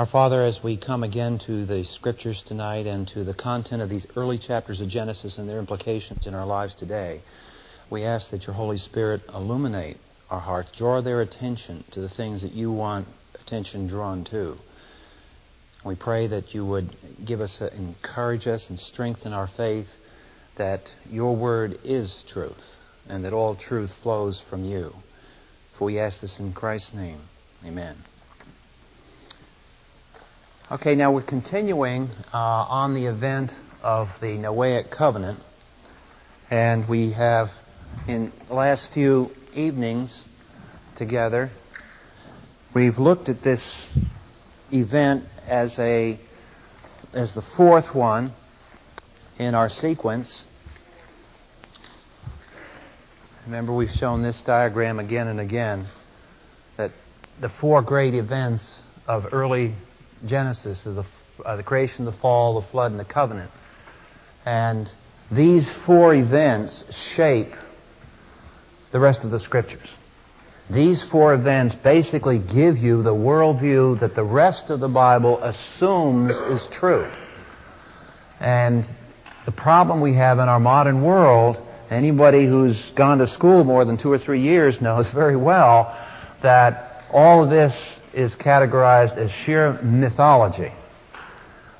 Our Father, as we come again to the Scriptures tonight and to the content of these early chapters of Genesis and their implications in our lives today, we ask that your Holy Spirit illuminate our hearts, draw their attention to the things that you want attention drawn to. We pray that you would give us, uh, encourage us, and strengthen our faith that your word is truth and that all truth flows from you. For we ask this in Christ's name. Amen. Okay, now we're continuing uh, on the event of the Noahic covenant, and we have in the last few evenings together, we've looked at this event as a as the fourth one in our sequence. Remember, we've shown this diagram again and again that the four great events of early Genesis are the, uh, the creation, the fall, the flood, and the covenant. And these four events shape the rest of the scriptures. These four events basically give you the worldview that the rest of the Bible assumes is true. And the problem we have in our modern world, anybody who's gone to school more than two or three years knows very well that all of this is categorized as sheer mythology.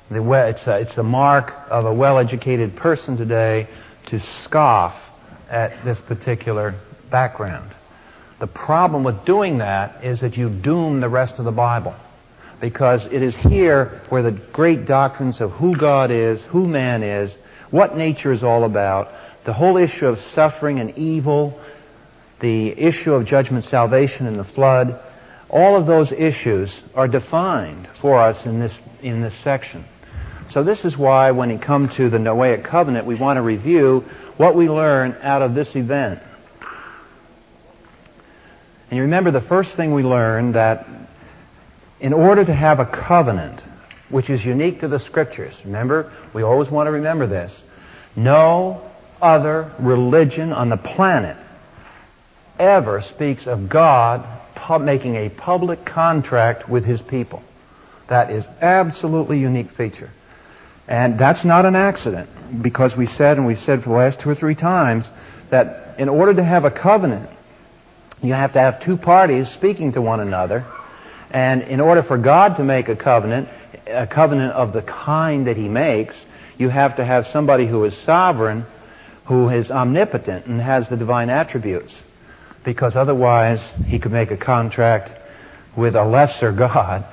It's a, it's a mark of a well-educated person today to scoff at this particular background. The problem with doing that is that you doom the rest of the Bible. Because it is here where the great doctrines of who God is, who man is, what nature is all about, the whole issue of suffering and evil, the issue of judgment, salvation, and the flood, all of those issues are defined for us in this, in this section. So this is why when we come to the Noahic covenant, we want to review what we learn out of this event. And you remember the first thing we learned that in order to have a covenant, which is unique to the scriptures, remember, we always want to remember this. No other religion on the planet ever speaks of God making a public contract with his people. That is absolutely unique feature. And that's not an accident because we said, and we said for the last two or three times, that in order to have a covenant, you have to have two parties speaking to one another. And in order for God to make a covenant, a covenant of the kind that He makes, you have to have somebody who is sovereign, who is omnipotent, and has the divine attributes. Because otherwise, He could make a contract with a lesser God,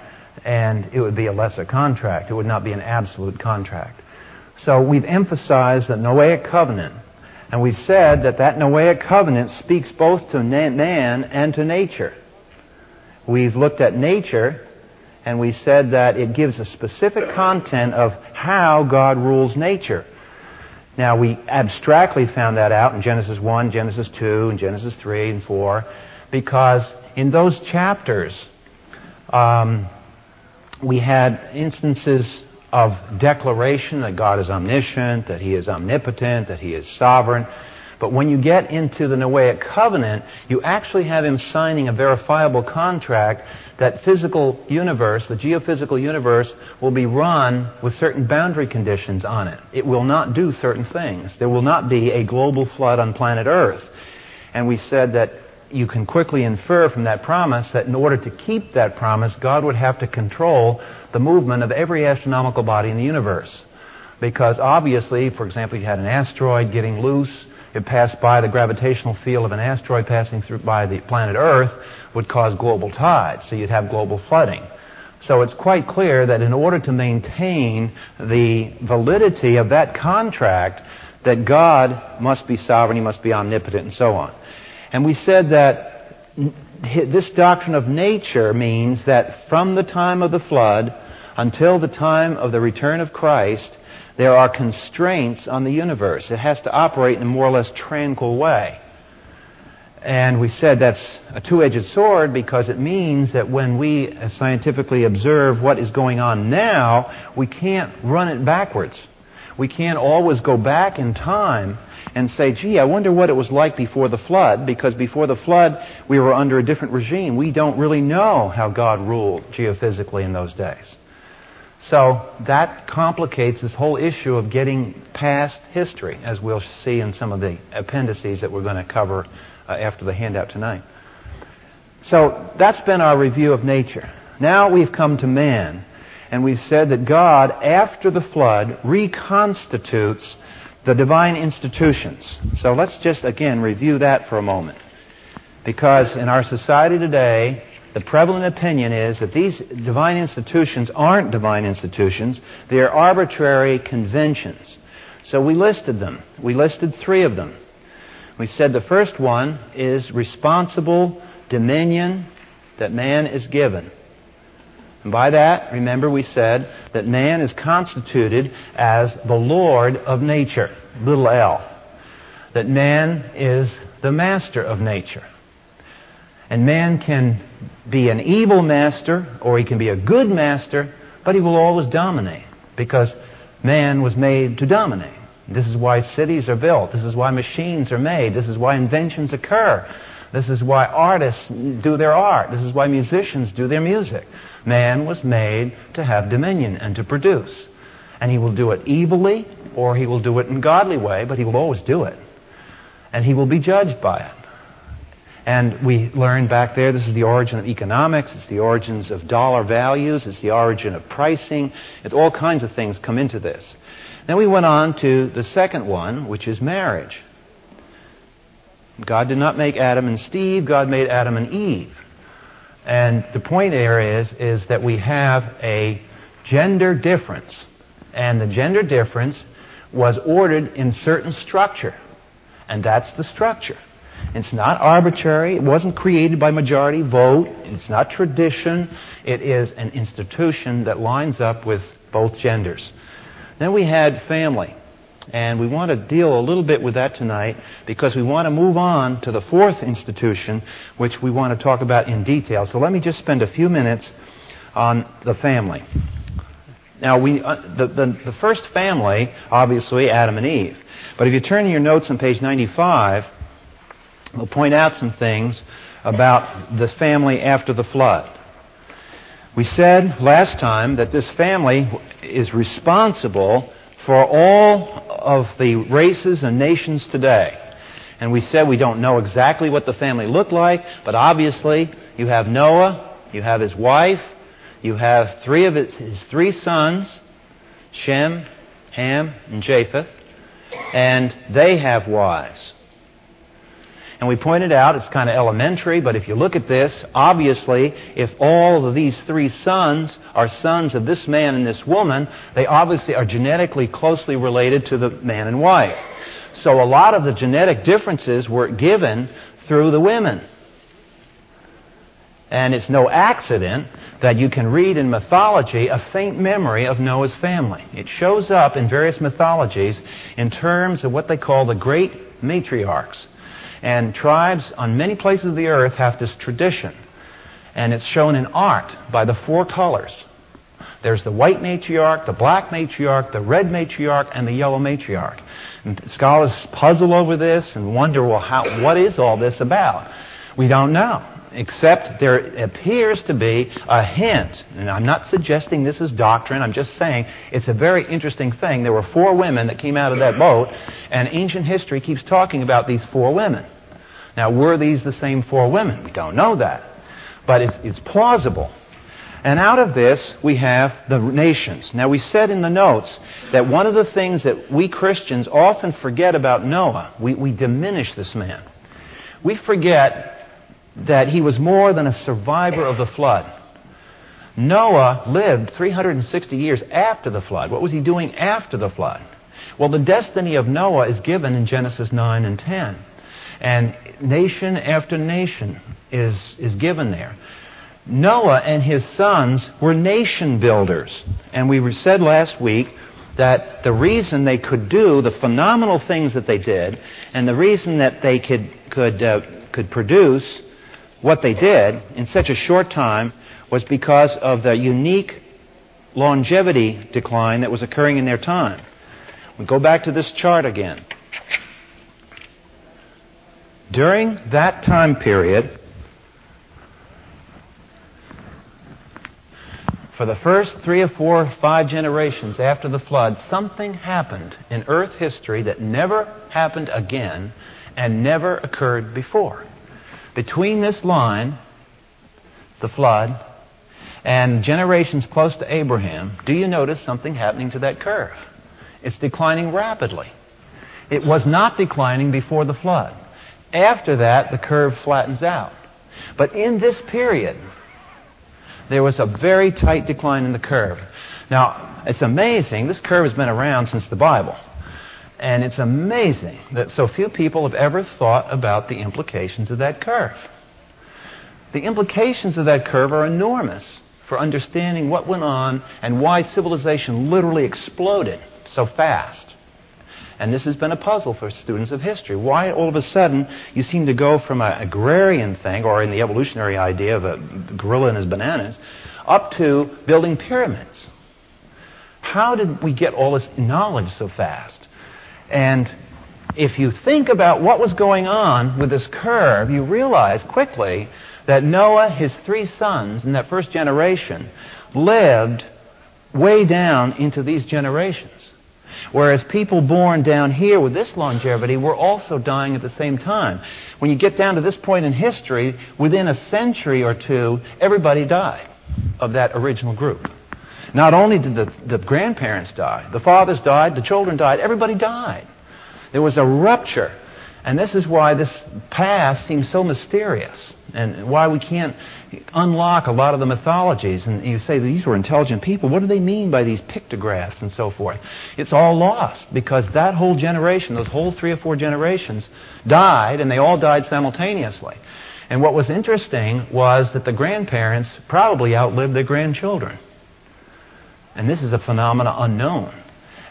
and it would be a lesser contract. It would not be an absolute contract. So we've emphasized the Noahic covenant and we've said that that Noahic covenant speaks both to man and to nature. We've looked at nature and we said that it gives a specific content of how God rules nature. Now, we abstractly found that out in Genesis 1, Genesis 2, and Genesis 3 and 4, because in those chapters, um, we had instances of declaration that God is omniscient, that He is omnipotent, that He is sovereign. But when you get into the Noahic covenant, you actually have him signing a verifiable contract that physical universe, the geophysical universe, will be run with certain boundary conditions on it. It will not do certain things. There will not be a global flood on planet Earth. And we said that you can quickly infer from that promise that in order to keep that promise, God would have to control the movement of every astronomical body in the universe. Because obviously, for example, you had an asteroid getting loose, it passed by the gravitational field of an asteroid passing through by the planet Earth would cause global tides, so you'd have global flooding. So it's quite clear that in order to maintain the validity of that contract, that God must be sovereign, He must be omnipotent, and so on. And we said that this doctrine of nature means that from the time of the flood until the time of the return of Christ, there are constraints on the universe. It has to operate in a more or less tranquil way. And we said that's a two-edged sword because it means that when we scientifically observe what is going on now, we can't run it backwards. We can't always go back in time and say, gee, I wonder what it was like before the flood, because before the flood we were under a different regime. We don't really know how God ruled geophysically in those days. So that complicates this whole issue of getting past history, as we'll see in some of the appendices that we're going to cover uh, after the handout tonight. So that's been our review of nature. Now we've come to man, and we've said that God, after the flood, reconstitutes the divine institutions. So let's just again review that for a moment. Because in our society today, the prevalent opinion is that these divine institutions aren't divine institutions, they are arbitrary conventions. So we listed them. We listed three of them. We said the first one is responsible dominion that man is given. And by that, remember, we said that man is constituted as the Lord of nature, little l. That man is the master of nature. And man can be an evil master or he can be a good master, but he will always dominate because man was made to dominate. This is why cities are built. This is why machines are made. This is why inventions occur. This is why artists do their art. This is why musicians do their music. Man was made to have dominion and to produce. And he will do it evilly or he will do it in godly way, but he will always do it. And he will be judged by it. And we learned back there this is the origin of economics, it's the origins of dollar values, it's the origin of pricing. It's all kinds of things come into this. Then we went on to the second one, which is marriage. God did not make Adam and Steve, God made Adam and Eve. And the point there is, is that we have a gender difference. And the gender difference was ordered in certain structure. And that's the structure. It's not arbitrary. It wasn't created by majority vote. It's not tradition. It is an institution that lines up with both genders. Then we had family. And we want to deal a little bit with that tonight because we want to move on to the fourth institution, which we want to talk about in detail. So let me just spend a few minutes on the family. Now, we, uh, the, the, the first family, obviously, Adam and Eve. But if you turn in your notes on page 95, we'll point out some things about the family after the flood. We said last time that this family is responsible for all of the races and nations today. And we said we don't know exactly what the family looked like, but obviously you have Noah, you have his wife, you have three of his, his three sons, Shem, Ham, and Japheth, and they have wives. And we pointed out it's kind of elementary, but if you look at this, obviously, if all of these three sons are sons of this man and this woman, they obviously are genetically closely related to the man and wife. So a lot of the genetic differences were given through the women. And it's no accident that you can read in mythology a faint memory of Noah's family. It shows up in various mythologies in terms of what they call the great matriarchs. And tribes on many places of the earth have this tradition. And it's shown in art by the four colors. There's the white matriarch, the black matriarch, the red matriarch, and the yellow matriarch. And scholars puzzle over this and wonder, well, how, what is all this about? We don't know except there appears to be a hint, and I'm not suggesting this is doctrine, I'm just saying it's a very interesting thing. There were four women that came out of that boat, and ancient history keeps talking about these four women. Now, were these the same four women? We don't know that. But it's, it's plausible. And out of this, we have the nations. Now, we said in the notes that one of the things that we Christians often forget about Noah, we, we diminish this man. We forget that he was more than a survivor of the flood. Noah lived 360 years after the flood. What was he doing after the flood? Well, the destiny of Noah is given in Genesis 9 and 10. And nation after nation is, is given there. Noah and his sons were nation builders. And we said last week that the reason they could do the phenomenal things that they did, and the reason that they could, could, uh, could produce what they did in such a short time was because of the unique longevity decline that was occurring in their time. We go back to this chart again. During that time period, for the first three or four or five generations after the flood, something happened in earth history that never happened again and never occurred before. Between this line, the flood, and generations close to Abraham, do you notice something happening to that curve? It's declining rapidly. It was not declining before the flood. After that, the curve flattens out. But in this period, there was a very tight decline in the curve. Now, it's amazing. This curve has been around since the Bible. And it's amazing that so few people have ever thought about the implications of that curve. The implications of that curve are enormous for understanding what went on and why civilization literally exploded so fast. And this has been a puzzle for students of history. Why all of a sudden you seem to go from an agrarian thing, or in the evolutionary idea of a gorilla and his bananas, up to building pyramids? How did we get all this knowledge so fast? And if you think about what was going on with this curve, you realize quickly that Noah, his three sons in that first generation, lived way down into these generations. Whereas people born down here with this longevity were also dying at the same time. When you get down to this point in history, within a century or two, everybody died of that original group. Not only did the, the grandparents die, the fathers died, the children died, everybody died. There was a rupture. And this is why this past seems so mysterious and why we can't unlock a lot of the mythologies. And you say these were intelligent people. What do they mean by these pictographs and so forth? It's all lost because that whole generation, those whole three or four generations, died, and they all died simultaneously. And what was interesting was that the grandparents probably outlived their grandchildren. And this is a phenomena unknown.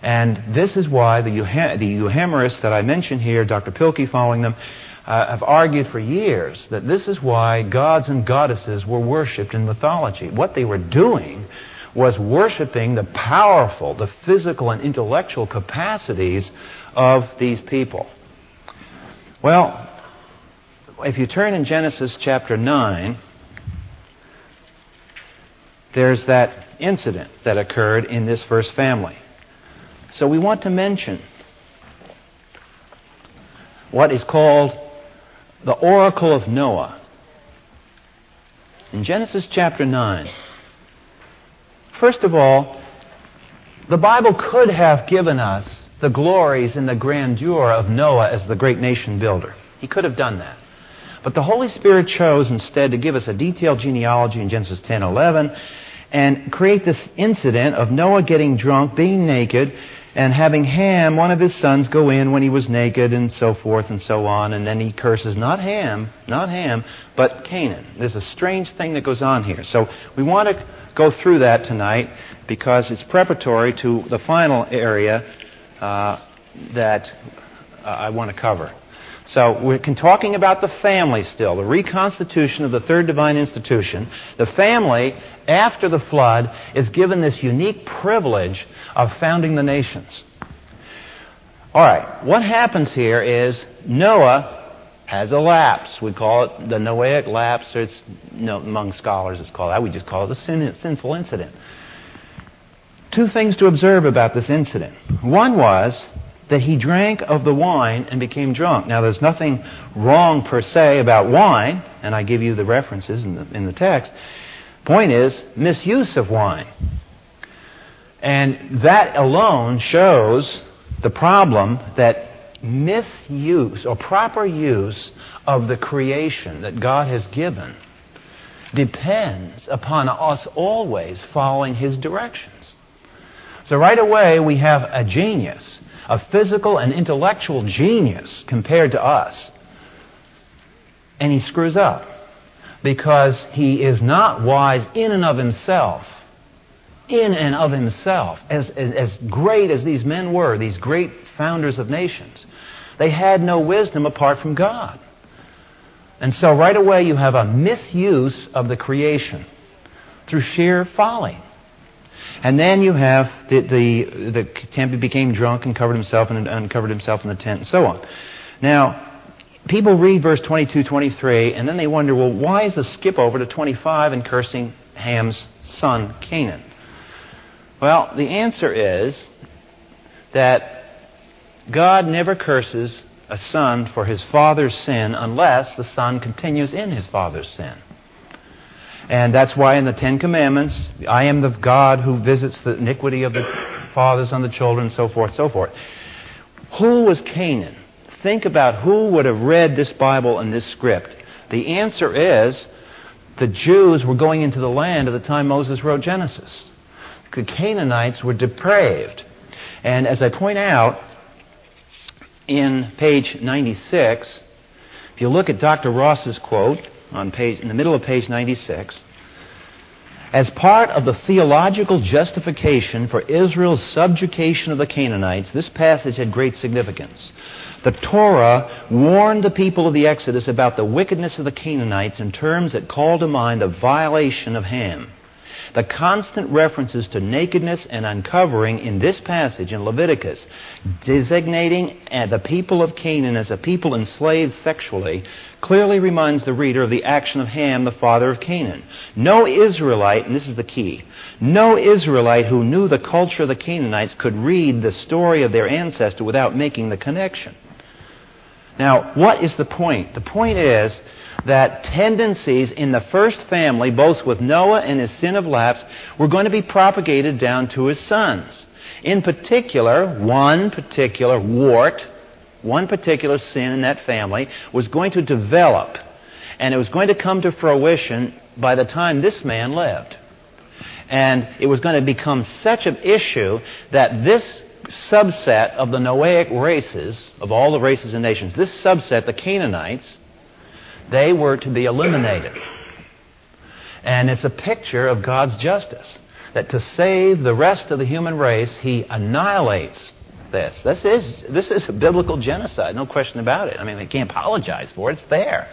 And this is why the, the Euhemerists that I mentioned here, Dr. Pilkey following them, uh, have argued for years that this is why gods and goddesses were worshipped in mythology. What they were doing was worshiping the powerful, the physical and intellectual capacities of these people. Well, if you turn in Genesis chapter 9, there's that incident that occurred in this first family. So we want to mention what is called the oracle of Noah. In Genesis chapter 9, first of all, the Bible could have given us the glories and the grandeur of Noah as the great nation builder. He could have done that. But the Holy Spirit chose instead to give us a detailed genealogy in Genesis 10 11 and create this incident of Noah getting drunk, being naked, and having Ham, one of his sons, go in when he was naked and so forth and so on. And then he curses not Ham, not Ham, but Canaan. There's a strange thing that goes on here. So we want to go through that tonight because it's preparatory to the final area uh, that uh, I want to cover. So we're talking about the family still, the reconstitution of the third divine institution. The family, after the flood, is given this unique privilege of founding the nations. All right, what happens here is Noah has a lapse. We call it the Noahic lapse, or it's, no, among scholars it's called that. We just call it a sin, sinful incident. Two things to observe about this incident. One was that he drank of the wine and became drunk. Now, there's nothing wrong per se about wine, and I give you the references in the, in the text. Point is, misuse of wine. And that alone shows the problem that misuse or proper use of the creation that God has given depends upon us always following His directions. So, right away, we have a genius a physical and intellectual genius compared to us. And he screws up because he is not wise in and of himself. In and of himself. As, as, as great as these men were, these great founders of nations, they had no wisdom apart from God. And so right away you have a misuse of the creation through sheer folly. And then you have the, the, the Tempe became drunk and covered himself and uncovered himself in the tent and so on. Now, people read verse 22, 23, and then they wonder, well, why is the skip over to 25 and cursing Ham's son, Canaan? Well, the answer is that God never curses a son for his father's sin unless the son continues in his father's sin. And that's why in the Ten Commandments, I am the God who visits the iniquity of the fathers on the children, so forth, so forth. Who was Canaan? Think about who would have read this Bible and this script. The answer is the Jews were going into the land at the time Moses wrote Genesis. The Canaanites were depraved. And as I point out in page 96, if you look at Dr. Ross's quote, on page, in the middle of page 96. As part of the theological justification for Israel's subjugation of the Canaanites, this passage had great significance. The Torah warned the people of the Exodus about the wickedness of the Canaanites in terms that called to mind the violation of Ham. The constant references to nakedness and uncovering in this passage in Leviticus, designating uh, the people of Canaan as a people enslaved sexually, clearly reminds the reader of the action of Ham, the father of Canaan. No Israelite, and this is the key, no Israelite who knew the culture of the Canaanites could read the story of their ancestor without making the connection. Now, what is the point? The point is that tendencies in the first family, both with Noah and his sin of lapse, were going to be propagated down to his sons. In particular, one particular wart, one particular sin in that family was going to develop, and it was going to come to fruition by the time this man lived. And it was going to become such an issue that this subset of the Noahic races, of all the races and nations, this subset, the Canaanites, they were to be eliminated. And it's a picture of God's justice. That to save the rest of the human race, He annihilates this. This is, this is a biblical genocide, no question about it. I mean, they can't apologize for it, it's there.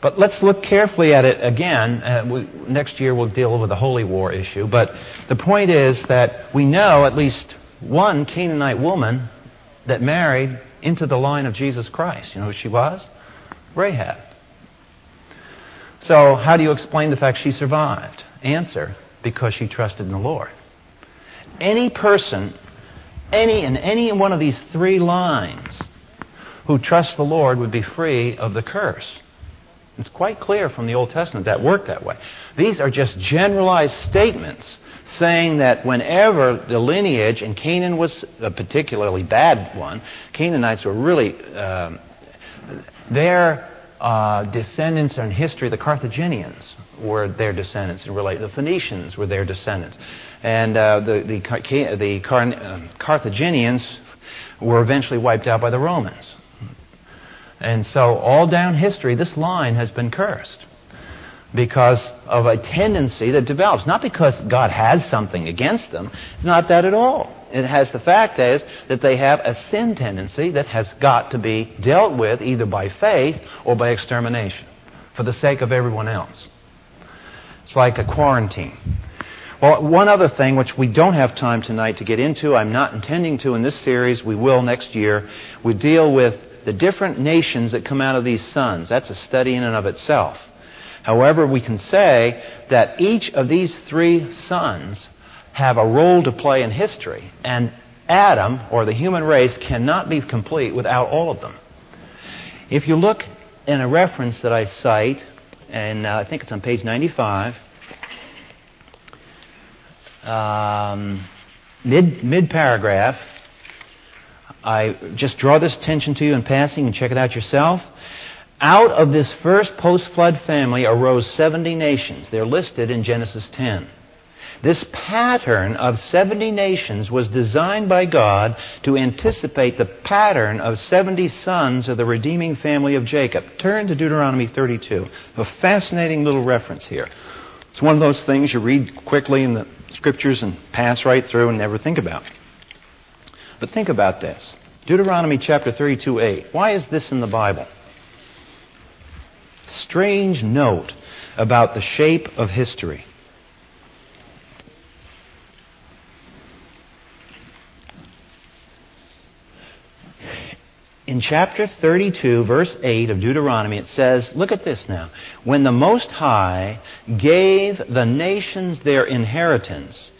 But let's look carefully at it again. Uh, we, next year we'll deal with the Holy War issue. But the point is that we know at least one Canaanite woman that married into the line of Jesus Christ. You know who she was? Rahab. So, how do you explain the fact she survived? Answer because she trusted in the Lord. Any person, any in any one of these three lines, who trusts the Lord would be free of the curse. It's quite clear from the Old Testament that worked that way. These are just generalized statements saying that whenever the lineage, and Canaan was a particularly bad one, Canaanites were really um, their uh, descendants in history, the Carthaginians were their descendants, and relate the Phoenicians were their descendants, and uh, the the, the Car- uh, Carthaginians were eventually wiped out by the Romans. And so, all down history, this line has been cursed because of a tendency that develops. Not because God has something against them. It's not that at all. It has the fact is that they have a sin tendency that has got to be dealt with either by faith or by extermination for the sake of everyone else. It's like a quarantine. Well, one other thing which we don't have time tonight to get into, I'm not intending to in this series, we will next year, we deal with the different nations that come out of these sons. That's a study in and of itself. However, we can say that each of these three sons have a role to play in history, and Adam, or the human race, cannot be complete without all of them. If you look in a reference that I cite, and uh, I think it's on page 95, um, mid, mid paragraph, I just draw this attention to you in passing and check it out yourself. Out of this first post flood family arose 70 nations. They're listed in Genesis 10. This pattern of 70 nations was designed by God to anticipate the pattern of 70 sons of the redeeming family of Jacob. Turn to Deuteronomy 32. A fascinating little reference here. It's one of those things you read quickly in the scriptures and pass right through and never think about. But think about this Deuteronomy chapter 32 8. Why is this in the Bible? strange note about the shape of history. In chapter 32, verse 8 of Deuteronomy, it says, Look at this now. When the Most High gave the nations their inheritance,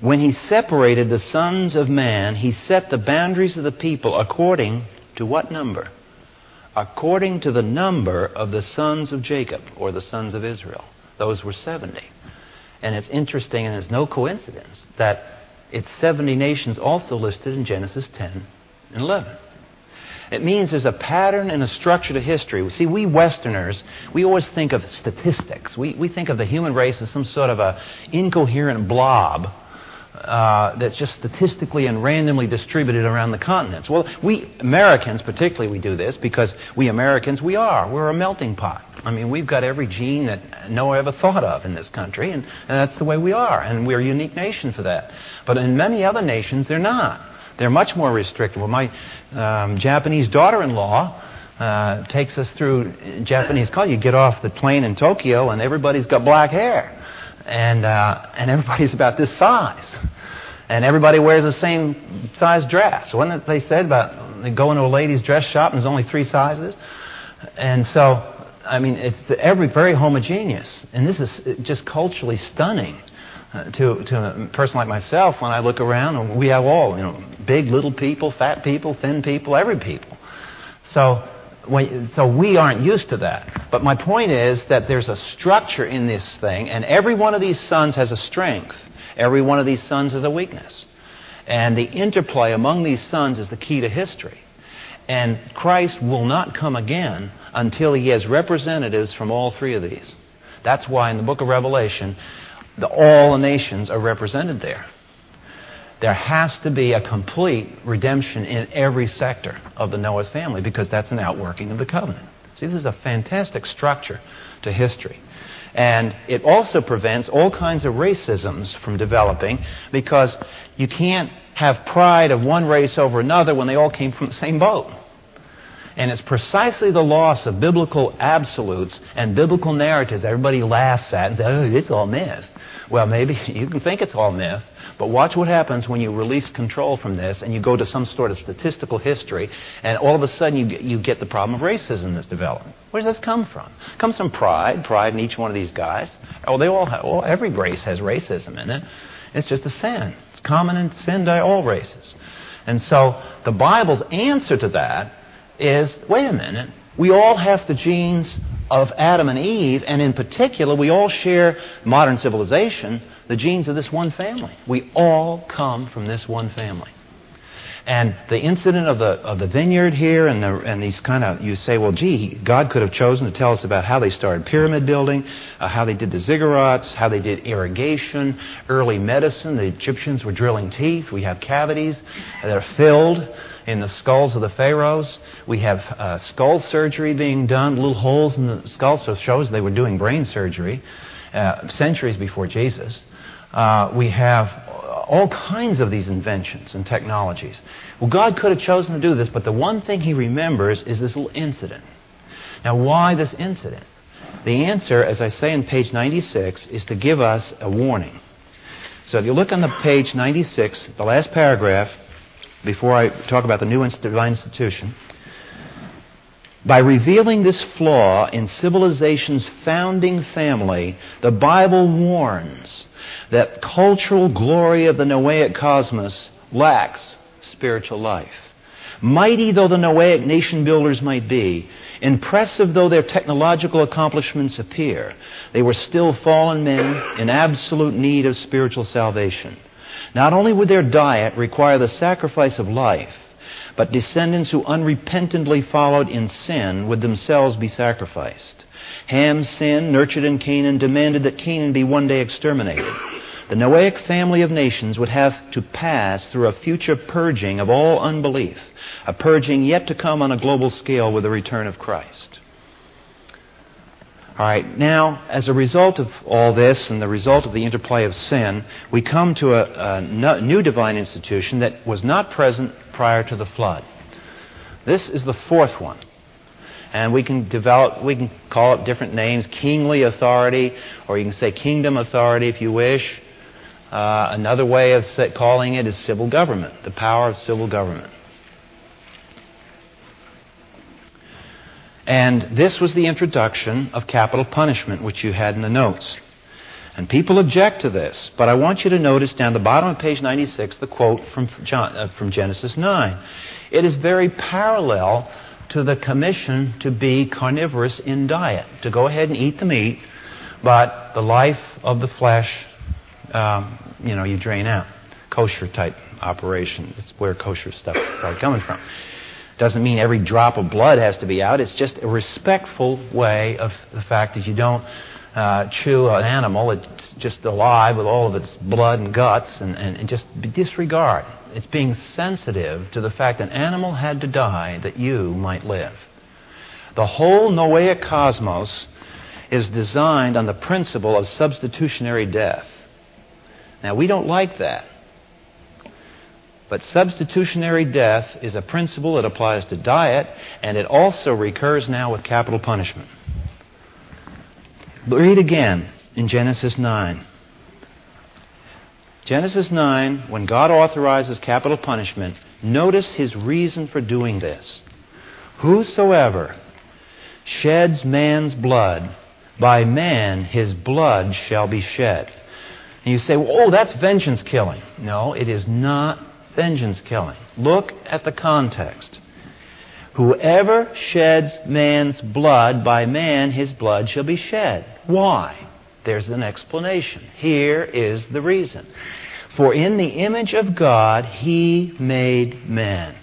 when he separated the sons of man, he set the boundaries of the people according to what number? According to the number of the sons of Jacob, or the sons of Israel. Those were 70. And it's interesting, and it's no coincidence, that it's 70 nations also listed in Genesis 10 and 11. It means there's a pattern and a structure to history. See, we Westerners, we always think of statistics. We, we think of the human race as some sort of a incoherent blob uh, that's just statistically and randomly distributed around the continents. Well, we Americans, particularly, we do this because we Americans, we are. We're a melting pot. I mean, we've got every gene that no one ever thought of in this country, and, and that's the way we are. And we're a unique nation for that. But in many other nations, they're not. They're much more restrictive. Well, my um, Japanese daughter-in-law uh, takes us through Japanese culture. You get off the plane in Tokyo, and everybody's got black hair, and uh, and everybody's about this size, and everybody wears the same size dress. Wasn't it they said about going to a ladies' dress shop and there's only three sizes, and so. I mean, it's every very homogeneous, and this is just culturally stunning. Uh, to, to a person like myself, when I look around, we have all, you know, big, little people, fat people, thin people, every people. So, when, so we aren't used to that. But my point is that there's a structure in this thing, and every one of these sons has a strength. Every one of these sons has a weakness. And the interplay among these sons is the key to history. And Christ will not come again until he has representatives from all three of these. That's why in the book of Revelation, the, all the nations are represented there. There has to be a complete redemption in every sector of the Noah's family because that's an outworking of the covenant. See, this is a fantastic structure to history. And it also prevents all kinds of racisms from developing because you can't have pride of one race over another when they all came from the same boat. And it's precisely the loss of biblical absolutes and biblical narratives that everybody laughs at and says, oh, it's all myth. Well, maybe you can think it's all myth, but watch what happens when you release control from this and you go to some sort of statistical history, and all of a sudden you, you get the problem of racism that's developed. Where does this come from? It comes from pride, pride in each one of these guys. Oh, they all have, well, every race has racism in it. It's just a sin. It's common in sin to all races. And so the Bible's answer to that is wait a minute, we all have the genes of Adam and Eve, and in particular, we all share modern civilization, the genes of this one family. We all come from this one family. And the incident of the of the vineyard here, and the, and these kind of you say, well, gee, God could have chosen to tell us about how they started pyramid building, uh, how they did the ziggurats, how they did irrigation, early medicine. The Egyptians were drilling teeth. We have cavities that are filled in the skulls of the pharaohs. We have uh, skull surgery being done, little holes in the skull, so shows they were doing brain surgery uh, centuries before Jesus. Uh, we have all kinds of these inventions and technologies. Well, God could have chosen to do this, but the one thing He remembers is this little incident. Now, why this incident? The answer, as I say in page 96, is to give us a warning. So if you look on the page 96, the last paragraph, before I talk about the new divine institution, by revealing this flaw in civilization's founding family, the Bible warns that cultural glory of the Noahic cosmos lacks spiritual life. Mighty though the Noahic nation builders might be, impressive though their technological accomplishments appear, they were still fallen men in absolute need of spiritual salvation. Not only would their diet require the sacrifice of life, but descendants who unrepentantly followed in sin would themselves be sacrificed. Ham's sin, nurtured in Canaan, demanded that Canaan be one day exterminated. The Noahic family of nations would have to pass through a future purging of all unbelief, a purging yet to come on a global scale with the return of Christ. All right, now, as a result of all this and the result of the interplay of sin, we come to a, a new divine institution that was not present prior to the flood. This is the fourth one. And we can develop, we can call it different names kingly authority, or you can say kingdom authority if you wish. Uh, another way of calling it is civil government, the power of civil government. And this was the introduction of capital punishment, which you had in the notes. And people object to this, but I want you to notice down the bottom of page 96 the quote from, John, uh, from Genesis 9. It is very parallel to the commission to be carnivorous in diet, to go ahead and eat the meat, but the life of the flesh, um, you know, you drain out. Kosher type operation. It's where kosher stuff started coming from. Doesn't mean every drop of blood has to be out. It's just a respectful way of the fact that you don't uh, chew an animal. It's just alive with all of its blood and guts, and, and, and just disregard. It's being sensitive to the fact that an animal had to die that you might live. The whole Noahic cosmos is designed on the principle of substitutionary death. Now, we don't like that. But substitutionary death is a principle that applies to diet, and it also recurs now with capital punishment. Read again in Genesis 9. Genesis 9, when God authorizes capital punishment, notice his reason for doing this. Whosoever sheds man's blood, by man his blood shall be shed. And you say, well, oh, that's vengeance killing. No, it is not vengeance killing. Look at the context. Whoever sheds man's blood, by man his blood shall be shed. Why? There's an explanation. Here is the reason. For in the image of God he made man.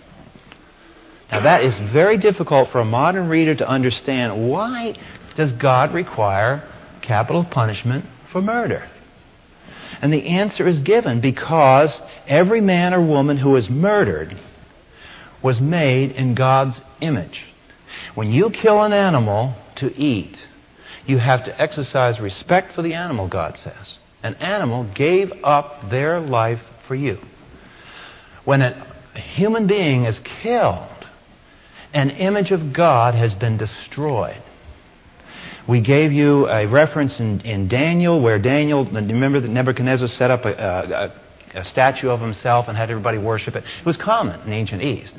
Now that is very difficult for a modern reader to understand. Why does God require capital punishment for murder? And the answer is given because every man or woman who is murdered was made in God's image. When you kill an animal to eat, you have to exercise respect for the animal, God says. An animal gave up their life for you. When a human being is killed, an image of God has been destroyed. We gave you a reference in, in Daniel where Daniel, remember that Nebuchadnezzar set up a, a, a statue of himself and had everybody worship it. It was common in the ancient East.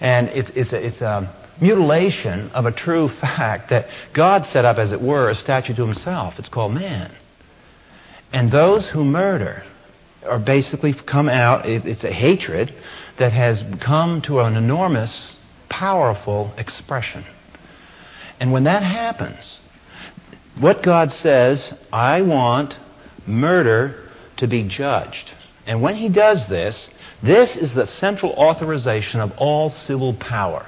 And it's, it's, a, it's a mutilation of a true fact that God set up, as it were, a statue to himself. It's called man. And those who murder are basically come out, it's a hatred that has come to an enormous, powerful expression. And when that happens, what God says, I want murder to be judged. And when he does this, this is the central authorization of all civil power.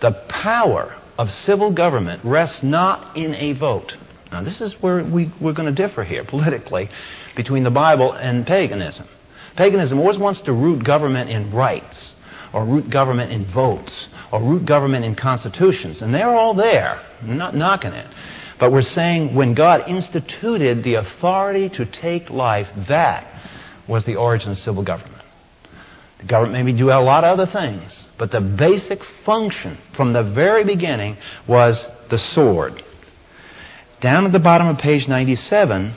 The power of civil government rests not in a vote. Now, this is where we, we're going to differ here politically between the Bible and paganism. Paganism always wants to root government in rights, or root government in votes, or root government in constitutions. And they're all there. I'm not knocking it. But we're saying when God instituted the authority to take life, that was the origin of civil government. The government maybe do a lot of other things, but the basic function from the very beginning was the sword. Down at the bottom of page 97,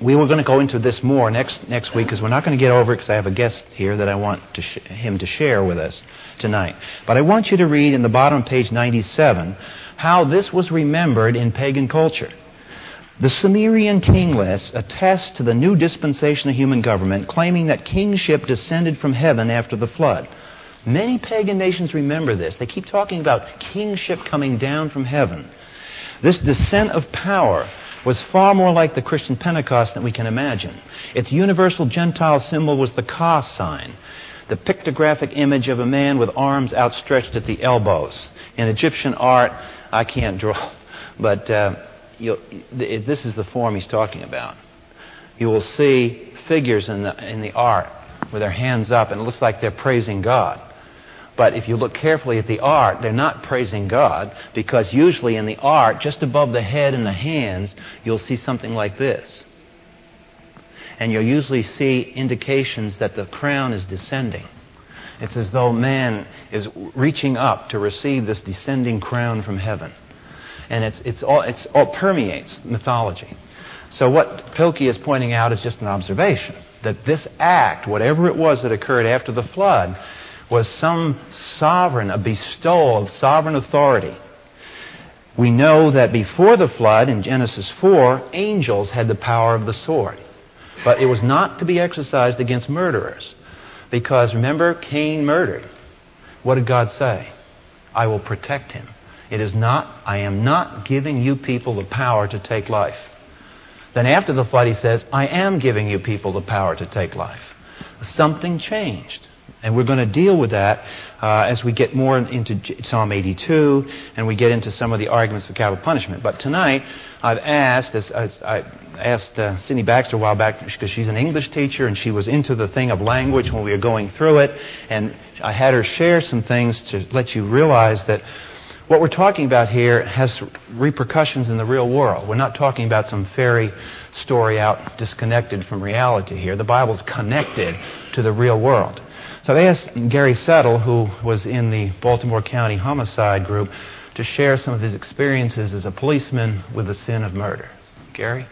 we were going to go into this more next next week because we're not going to get over it because I have a guest here that I want to sh- him to share with us tonight. But I want you to read in the bottom page 97 how this was remembered in pagan culture. The Sumerian king lists attest to the new dispensation of human government, claiming that kingship descended from heaven after the flood. Many pagan nations remember this. They keep talking about kingship coming down from heaven. This descent of power was far more like the Christian Pentecost than we can imagine. Its universal Gentile symbol was the ka sign, the pictographic image of a man with arms outstretched at the elbows. In Egyptian art, I can't draw, but uh, this is the form he's talking about. You will see figures in the, in the art with their hands up, and it looks like they're praising God. But if you look carefully at the art, they're not praising God because usually in the art, just above the head and the hands, you'll see something like this. And you'll usually see indications that the crown is descending. It's as though man is reaching up to receive this descending crown from heaven and it's, it's all, it's all permeates mythology. So what Pilkey is pointing out is just an observation that this act, whatever it was that occurred after the flood, was some sovereign, a bestowal of sovereign authority We know that before the flood in Genesis 4, angels had the power of the sword. But it was not to be exercised against murderers. Because remember, Cain murdered. What did God say? I will protect him. It is not, I am not giving you people the power to take life. Then after the flood, he says, I am giving you people the power to take life. Something changed. And we're going to deal with that uh, as we get more into Psalm 82 and we get into some of the arguments for capital punishment. But tonight, I've asked, as, as I asked uh, Cindy Baxter a while back, because she's an English teacher and she was into the thing of language when we were going through it, and I had her share some things to let you realize that what we're talking about here has repercussions in the real world. We're not talking about some fairy story out disconnected from reality here. The Bible's connected to the real world. So they asked Gary Settle, who was in the Baltimore County homicide group, to share some of his experiences as a policeman with the sin of murder. Gary?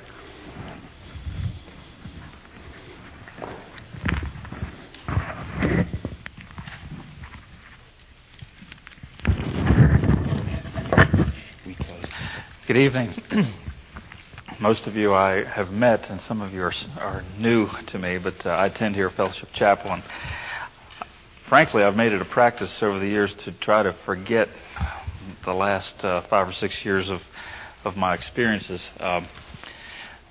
Good evening. Most of you I have met, and some of you are, are new to me, but uh, I attend here Fellowship Chapel. And frankly, I've made it a practice over the years to try to forget the last uh, five or six years of, of my experiences. Um,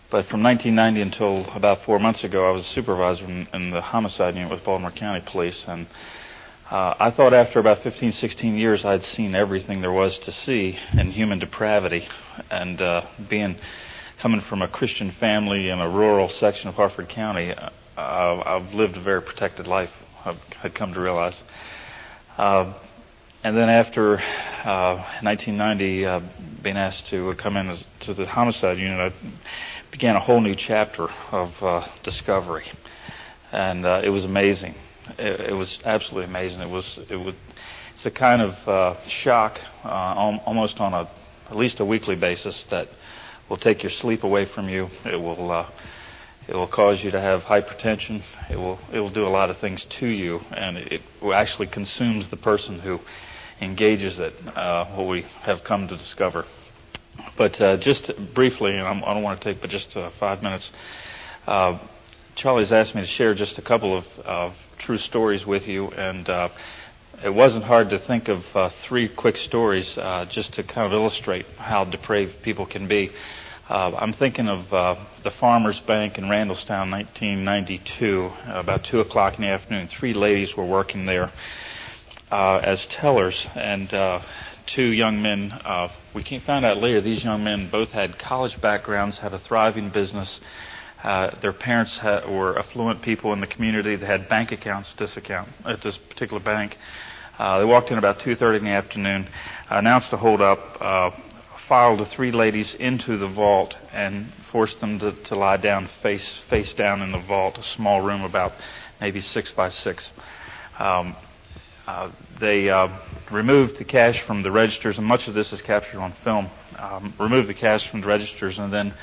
but from 1990 until about four months ago, I was a supervisor in, in the homicide unit with Baltimore County Police. And uh, I thought after about 15, 16 years, I'd seen everything there was to see in human depravity. And uh, being coming from a Christian family in a rural section of Harford County, uh, I've lived a very protected life Had come to realize. Uh, and then after uh, 1990, uh, being asked to come in as, to the homicide unit, I began a whole new chapter of uh, discovery, and uh, it was amazing. It, it, was absolutely amazing. It was it was it's a kind of uh, shock, almost on a at least a weekly basis that will take your sleep away from you. It will it will cause you to have hypertension. It will it will do a lot of things to you, and it actually consumes the person who engages it. Uh, what we have come to discover. But uh, just briefly, and I'm, I do not want to take but just uh, five minutes. Uh, Charlie's asked me to share just a couple of true stories with you, and uh, it wasn't hard to think of uh, three quick stories just to kind of illustrate how depraved people can be. Uh, I'm thinking of uh, the Farmers Bank in Randallstown, 1992, about 2 o'clock in the afternoon. Three ladies were working there uh, as tellers, and uh, two young men. Uh, we found out later these young men both had college backgrounds, had a thriving business. Uh, their parents were affluent people in the community. They had bank accounts this account at this particular bank. they walked in about 2:30 in the afternoon, announced a hold up filed the three ladies into the vault and forced them to, to lie down face face down in the vault, a small room about maybe six by six. Um, uh, they uh, removed the cash from the registers, and much of this is captured on film. Um, removed the cash from the registers, and then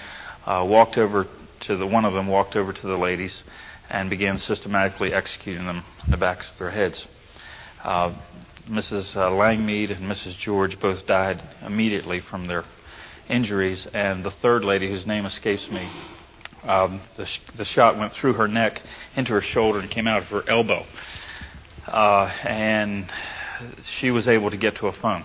uh, walked over to the one of them walked over to the ladies and began systematically executing them in the backs of their heads. Mrs. Uh, Langmead and Mrs. George both died immediately from their injuries, and the third lady, whose name escapes me, um, the, sh- the shot went through her neck into her shoulder and came out of her elbow, uh, and she was able to get to a phone.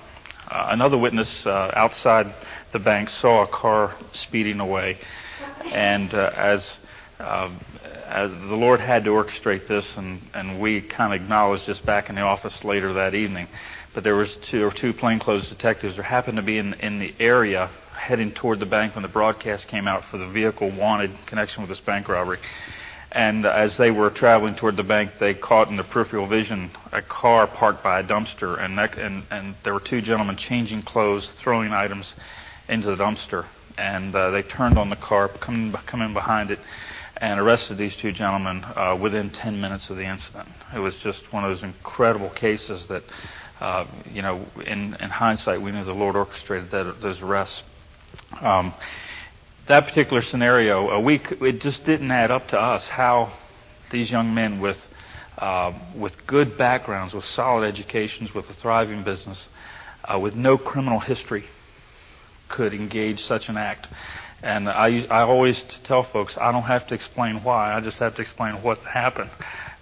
Uh, another witness uh, outside the bank saw a car speeding away, and uh, as um, as the Lord had to orchestrate this, and, and we kind of acknowledged this back in the office later that evening. But there was two or two plainclothes detectives who happened to be in in the area heading toward the bank when the broadcast came out for the vehicle wanted in connection with this bank robbery. And as they were traveling toward the bank, they caught in the peripheral vision a car parked by a dumpster, and that, and and there were two gentlemen changing clothes, throwing items into the dumpster, and uh, they turned on the car, coming coming behind it and arrested these two gentlemen uh, within 10 minutes of the incident. It was just one of those incredible cases that, uh, you know, in, in, hindsight, we knew the Lord orchestrated that, those arrests. Um, that particular scenario, a week, it just didn't add up to us how these young men with uh, with good backgrounds, with solid educations, with a thriving business, uh, with no criminal history, could engage such an act. And I, I always tell folks, I don't have to explain why. I just have to explain what happened,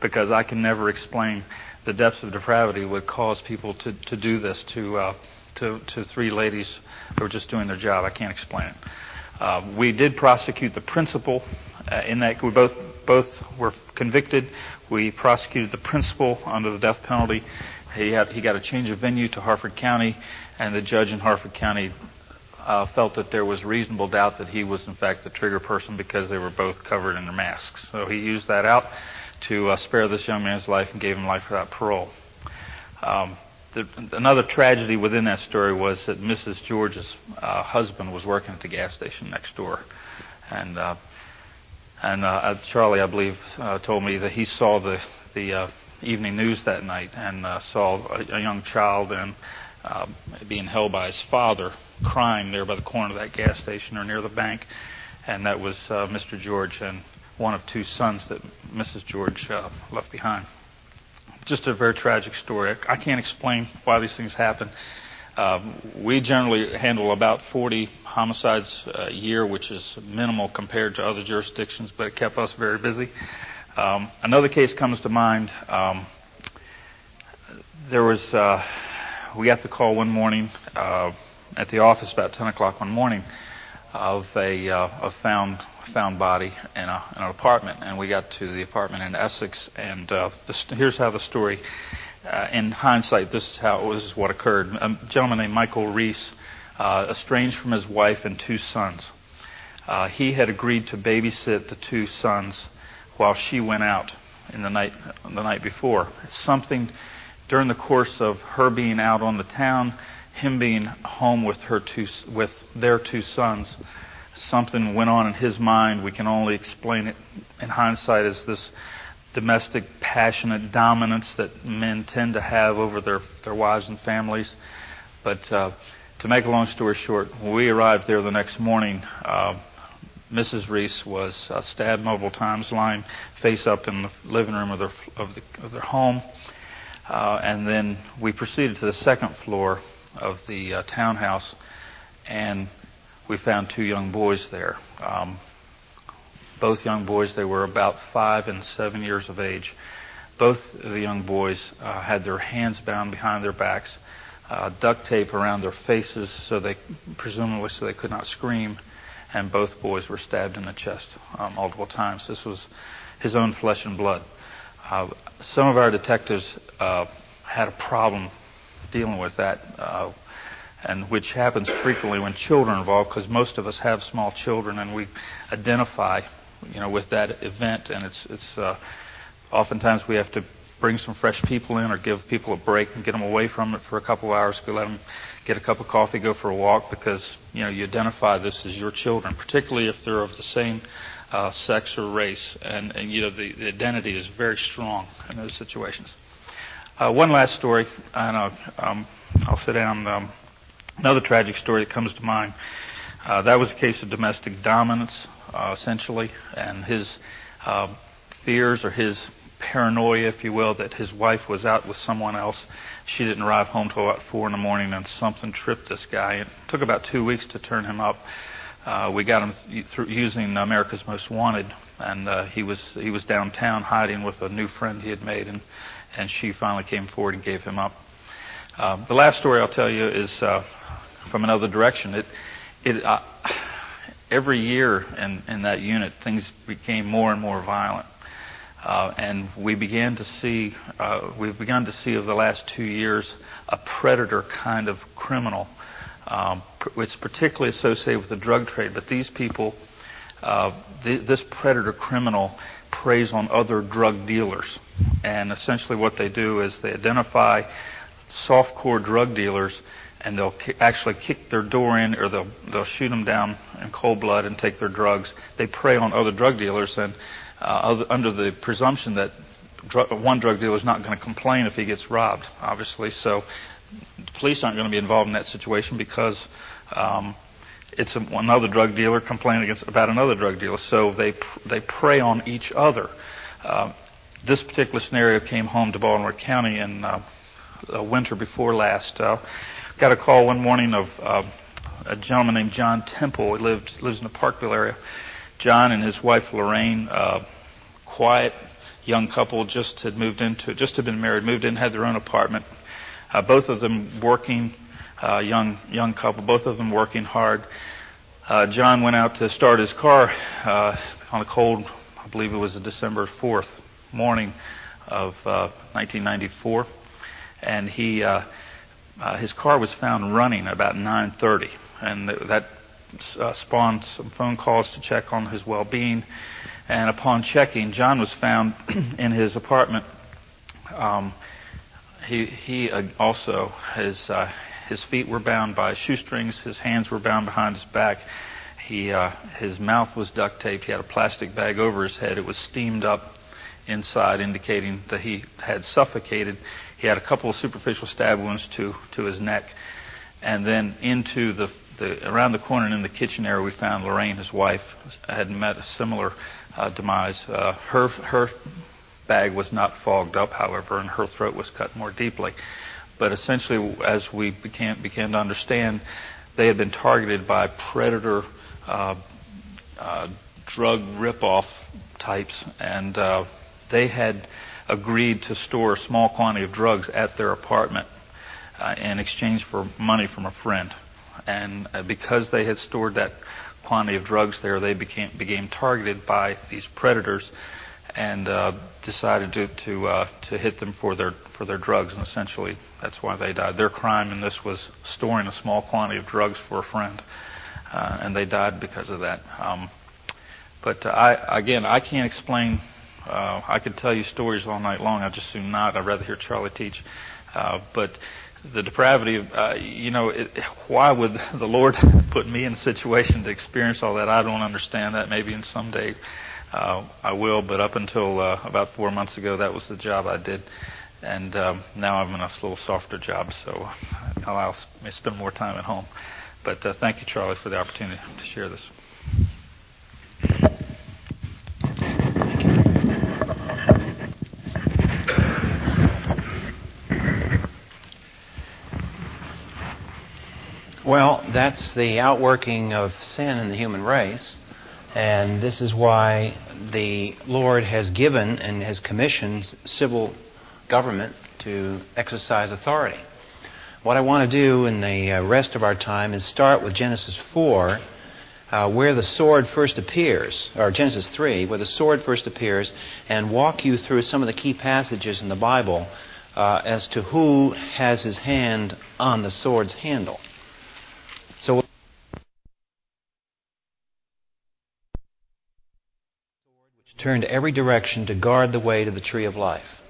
because I can never explain the depths of depravity would cause people to, to do this to, uh, to to three ladies who were just doing their job. I can't explain it. Uh, we did prosecute the principal uh, in that we both both were convicted. We prosecuted the principal under the death penalty. He had he got a change of venue to Harford County, and the judge in Harford County uh, felt that there was reasonable doubt that he was in fact the trigger person because they were both covered in their masks. So he used that out to uh, spare this young man's life and gave him life without parole. Um, the, another tragedy within that story was that Mrs. George's uh, husband was working at the gas station next door, and uh, and uh, uh Charlie, I believe, uh, told me that he saw the the uh, evening news that night and uh, saw a, a young child and uh, being held by his father, crying there by the corner of that gas station or near the bank, and that was uh, Mr. George and one of two sons that Mrs. George uh, left behind. Just a very tragic story. I can't explain why these things happen. Um, we generally handle about 40 homicides a year, which is minimal compared to other jurisdictions, but it kept us very busy. Um, another case comes to mind. Um, there was, uh, we got the call one morning uh, at the office about 10 o'clock one morning of a uh, of found found body in, a, in, an apartment, and we got to the apartment in Essex. And uh, this, here's how the story, uh, in hindsight, this is how this is what occurred. A gentleman named Michael Reese, uh, estranged from his wife and two sons. Uh, he had agreed to babysit the two sons while she went out in the night the night before. Something during the course of her being out on the town, him being home with her two with their two sons something went on in his mind. We can only explain it in hindsight as this domestic, passionate dominance that men tend to have over their, their wives and families. But uh, to make a long story short, when we arrived there the next morning, uh, Mrs. Reese was uh, stabbed multiple times, lying face up in the living room of their of, the, of their home. Uh, and then we proceeded to the second floor of the uh, townhouse, and we found two young boys there. Um, both young boys, they were about five and seven years of age. Both the young boys uh, had their hands bound behind their backs, uh, duct tape around their faces, so they presumably so they could not scream. And both boys were stabbed in the chest uh, multiple times. This was his own flesh and blood. Uh, some of our detectives uh, had a problem dealing with that. Uh, and which happens frequently when children are involved because most of us have small children and we identify you know with that event and it's it's uh, oftentimes we have to bring some fresh people in or give people a break and get them away from it for a couple of hours go let them get a cup of coffee go for a walk because you know you identify this as your children particularly if they're of the same uh, sex or race and, and you know the, the identity is very strong in those situations uh, one last story and I'll, um, I'll sit down um, Another tragic story that comes to mind. Uh, that was a case of domestic dominance, uh, essentially, and his uh, fears or his paranoia, if you will, that his wife was out with someone else. She didn't arrive home till about four in the morning, and something tripped this guy. It took about two weeks to turn him up. Uh, we got him through using America's Most Wanted, and uh, he was he was downtown hiding with a new friend he had made, and and she finally came forward and gave him up. Uh, the last story I'll tell you is uh, from another direction. It, it, uh, every year in, in that unit, things became more and more violent. Uh, and we began to see, uh, we've begun to see over the last two years a predator kind of criminal. Um, it's particularly associated with the drug trade, but these people, uh, th- this predator criminal preys on other drug dealers. And essentially what they do is they identify soft-core drug dealers and they'll ki- actually kick their door in or they'll they'll shoot them down in cold blood and take their drugs. They prey on other drug dealers and uh, other, under the presumption that dr- one drug dealer is not going to complain if he gets robbed, obviously. So the police aren't going to be involved in that situation because um, it's a, another drug dealer complaining against, about another drug dealer. So they they prey on each other. Uh, this particular scenario came home to Baltimore County in uh, winter before last. Uh, got a call one morning of uh, a gentleman named John Temple. He lived lives in the Parkville area. John and his wife Lorraine, uh, quiet young couple, just had moved into, just had been married, moved in, had their own apartment. Uh, both of them working, uh, young young couple, both of them working hard. Uh, John went out to start his car uh, on a cold, I believe it was a December 4th morning of uh, 1994, and he uh, uh, his car was found running about 9:30, and that uh, spawned some phone calls to check on his well-being. And upon checking, John was found in his apartment. Um, he he uh, also his uh, his feet were bound by shoestrings. His hands were bound behind his back. He uh, his mouth was duct taped. He had a plastic bag over his head. It was steamed up inside, indicating that he had suffocated. He had a couple of superficial stab wounds to to his neck, and then into the the, around the corner and in the kitchen area, we found Lorraine, his wife, had met a similar uh, demise. Uh, her her bag was not fogged up, however, and her throat was cut more deeply. But essentially, as we began began to understand, they had been targeted by predator uh, uh drug ripoff types, and uh, they had agreed to store a small quantity of drugs at their apartment uh, in exchange for money from a friend. And uh, because they had stored that quantity of drugs there, they became, became targeted by these predators and uh, decided to to, uh, to hit them for their for their drugs, and essentially that's why they died. Their crime in this was storing a small quantity of drugs for a friend, uh, and they died because of that. Um, but uh, I again, I can't explain. Uh, I could tell you stories all night long. I just soon not. I'd rather hear Charlie teach. Uh, but the depravity of, you know, it, why would the Lord put me in a situation to experience all that? I don't understand that. Maybe in some day uh, I will, but up until uh, about four months ago, that was the job I did. And um, now I'm in a little softer job, so me to spend more time at home. But uh, thank you, Charlie, for the opportunity to share this. Well, that's the outworking of sin in the human race. And this is why the Lord has given and has commissioned civil government to exercise authority. What I want to do in the uh, rest of our time is start with Genesis 4, uh, where the sword first appears, or Genesis 3, where the sword first appears, and walk you through some of the key passages in the Bible uh, as to who has his hand on the sword's handle. So turned every direction to guard the way to the tree of life.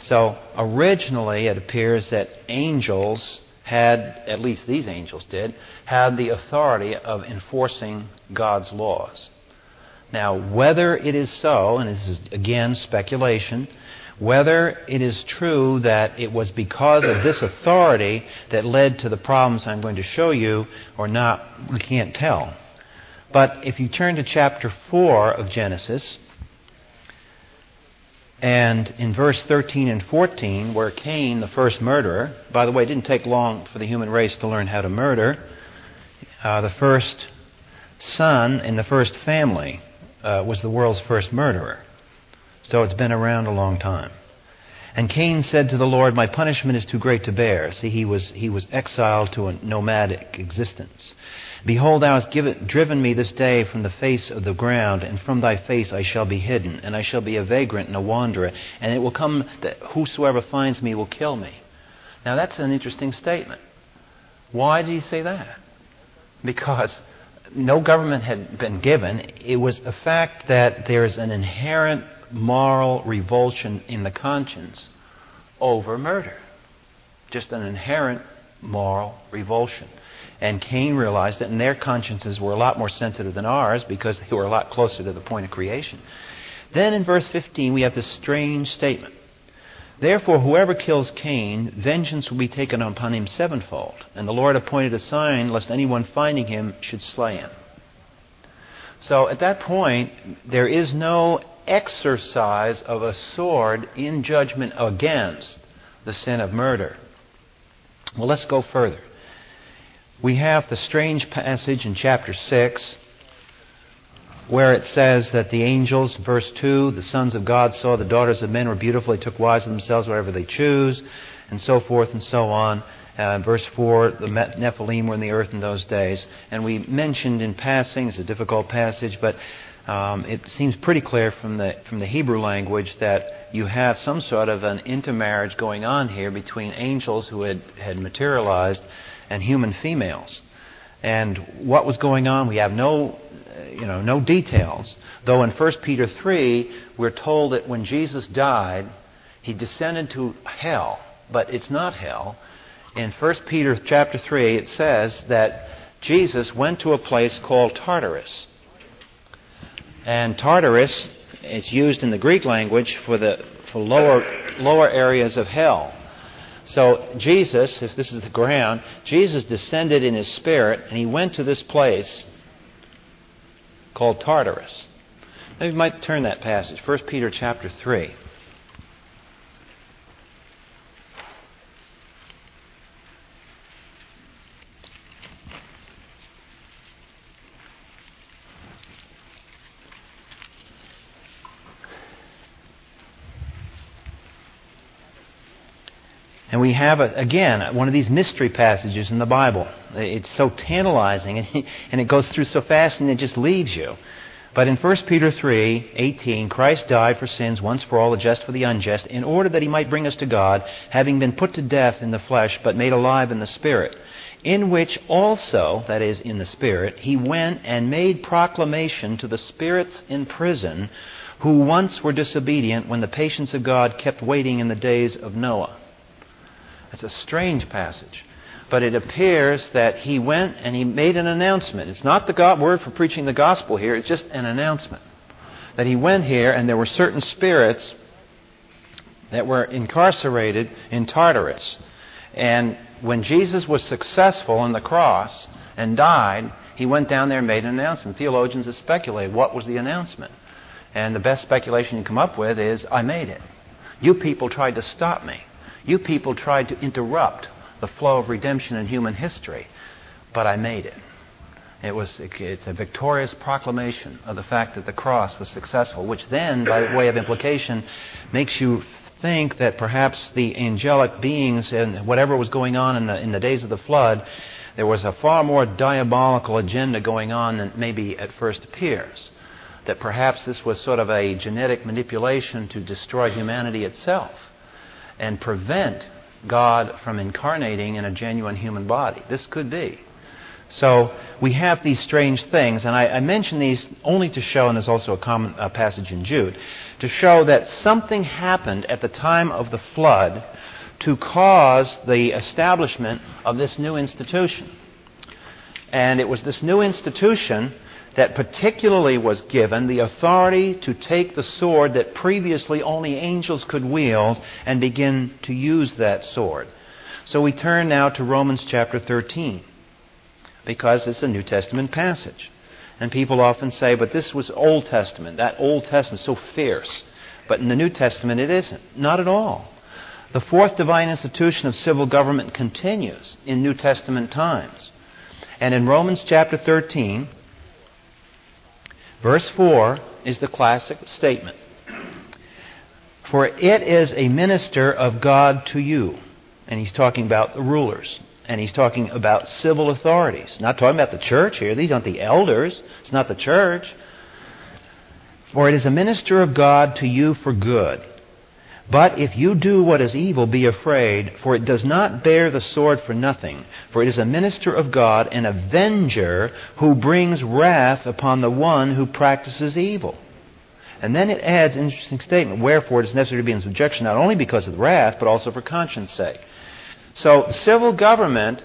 So originally, it appears that angels had, at least these angels did, had the authority of enforcing God's laws. Now, whether it is so, and this is again speculation, whether it is true that it was because of this authority that led to the problems I'm going to show you or not, we can't tell. But if you turn to chapter 4 of Genesis, and in verse 13 and 14, where Cain, the first murderer, by the way, it didn't take long for the human race to learn how to murder, uh, the first son in the first family uh, was the world's first murderer. So it's been around a long time. And Cain said to the Lord, My punishment is too great to bear. See, he was, he was exiled to a nomadic existence. Behold, thou hast given, driven me this day from the face of the ground, and from thy face I shall be hidden, and I shall be a vagrant and a wanderer, and it will come that whosoever finds me will kill me. Now that's an interesting statement. Why did he say that? Because no government had been given. It was a fact that there's an inherent moral revulsion in the conscience over murder. Just an inherent moral revulsion. And Cain realized it, and their consciences were a lot more sensitive than ours because they were a lot closer to the point of creation. Then in verse 15, we have this strange statement. Therefore, whoever kills Cain, vengeance will be taken upon him sevenfold. And the Lord appointed a sign lest anyone finding him should slay him. So at that point, there is no exercise of a sword in judgment against the sin of murder. Well, let's go further. we have the strange passage in chapter 6 where it says that the angels, verse 2, the sons of God saw the daughters of men were beautiful, they took wives of themselves whatever they choose, and so forth and so on. Uh, verse 4, the Nephilim were in the earth in those days. And we mentioned in passing, it's a difficult passage, but um, it seems pretty clear from the, from the Hebrew language that you have some sort of an intermarriage going on here between angels who had, had materialized and human females. And what was going on, we have no, you know, no details. Though in 1 Peter 3, we're told that when Jesus died, he descended to hell, but it's not hell. In 1 Peter chapter 3, it says that Jesus went to a place called Tartarus. And Tartarus is used in the Greek language for the for lower lower areas of hell. So Jesus, if this is the ground, Jesus descended in his spirit and he went to this place called Tartarus. Now you might turn that passage, 1 Peter chapter 3. And we have, a, again, one of these mystery passages in the Bible. It's so tantalizing, and it goes through so fast, and it just leaves you. But in 1 Peter 3 18, Christ died for sins once for all, the just for the unjust, in order that he might bring us to God, having been put to death in the flesh, but made alive in the Spirit. In which also, that is, in the Spirit, he went and made proclamation to the spirits in prison, who once were disobedient when the patience of God kept waiting in the days of Noah. It's a strange passage. But it appears that he went and he made an announcement. It's not the God word for preaching the gospel here, it's just an announcement. That he went here and there were certain spirits that were incarcerated in Tartarus. And when Jesus was successful on the cross and died, he went down there and made an announcement. Theologians have speculated what was the announcement. And the best speculation you come up with is, I made it. You people tried to stop me. You people tried to interrupt the flow of redemption in human history, but I made it. It was, it's a victorious proclamation of the fact that the cross was successful, which then, by way of implication, makes you think that perhaps the angelic beings and whatever was going on in the, in the days of the flood, there was a far more diabolical agenda going on than maybe at first appears. That perhaps this was sort of a genetic manipulation to destroy humanity itself and prevent God from incarnating in a genuine human body. This could be. So we have these strange things, and I, I mention these only to show, and there's also a common passage in Jude, to show that something happened at the time of the flood to cause the establishment of this new institution. And it was this new institution that particularly was given the authority to take the sword that previously only angels could wield and begin to use that sword. So we turn now to Romans chapter 13 because it's a New Testament passage. And people often say, but this was Old Testament. That Old Testament so fierce. But in the New Testament, it isn't. Not at all. The fourth divine institution of civil government continues in New Testament times. And in Romans chapter 13, Verse 4 is the classic statement. For it is a minister of God to you. And he's talking about the rulers. And he's talking about civil authorities. Not talking about the church here. These aren't the elders. It's not the church. For it is a minister of God to you for good. But if you do what is evil, be afraid, for it does not bear the sword for nothing. For it is a minister of God, an avenger, who brings wrath upon the one who practices evil. And then it adds an interesting statement. Wherefore it is necessary to be in subjection not only because of wrath, but also for conscience sake. So civil government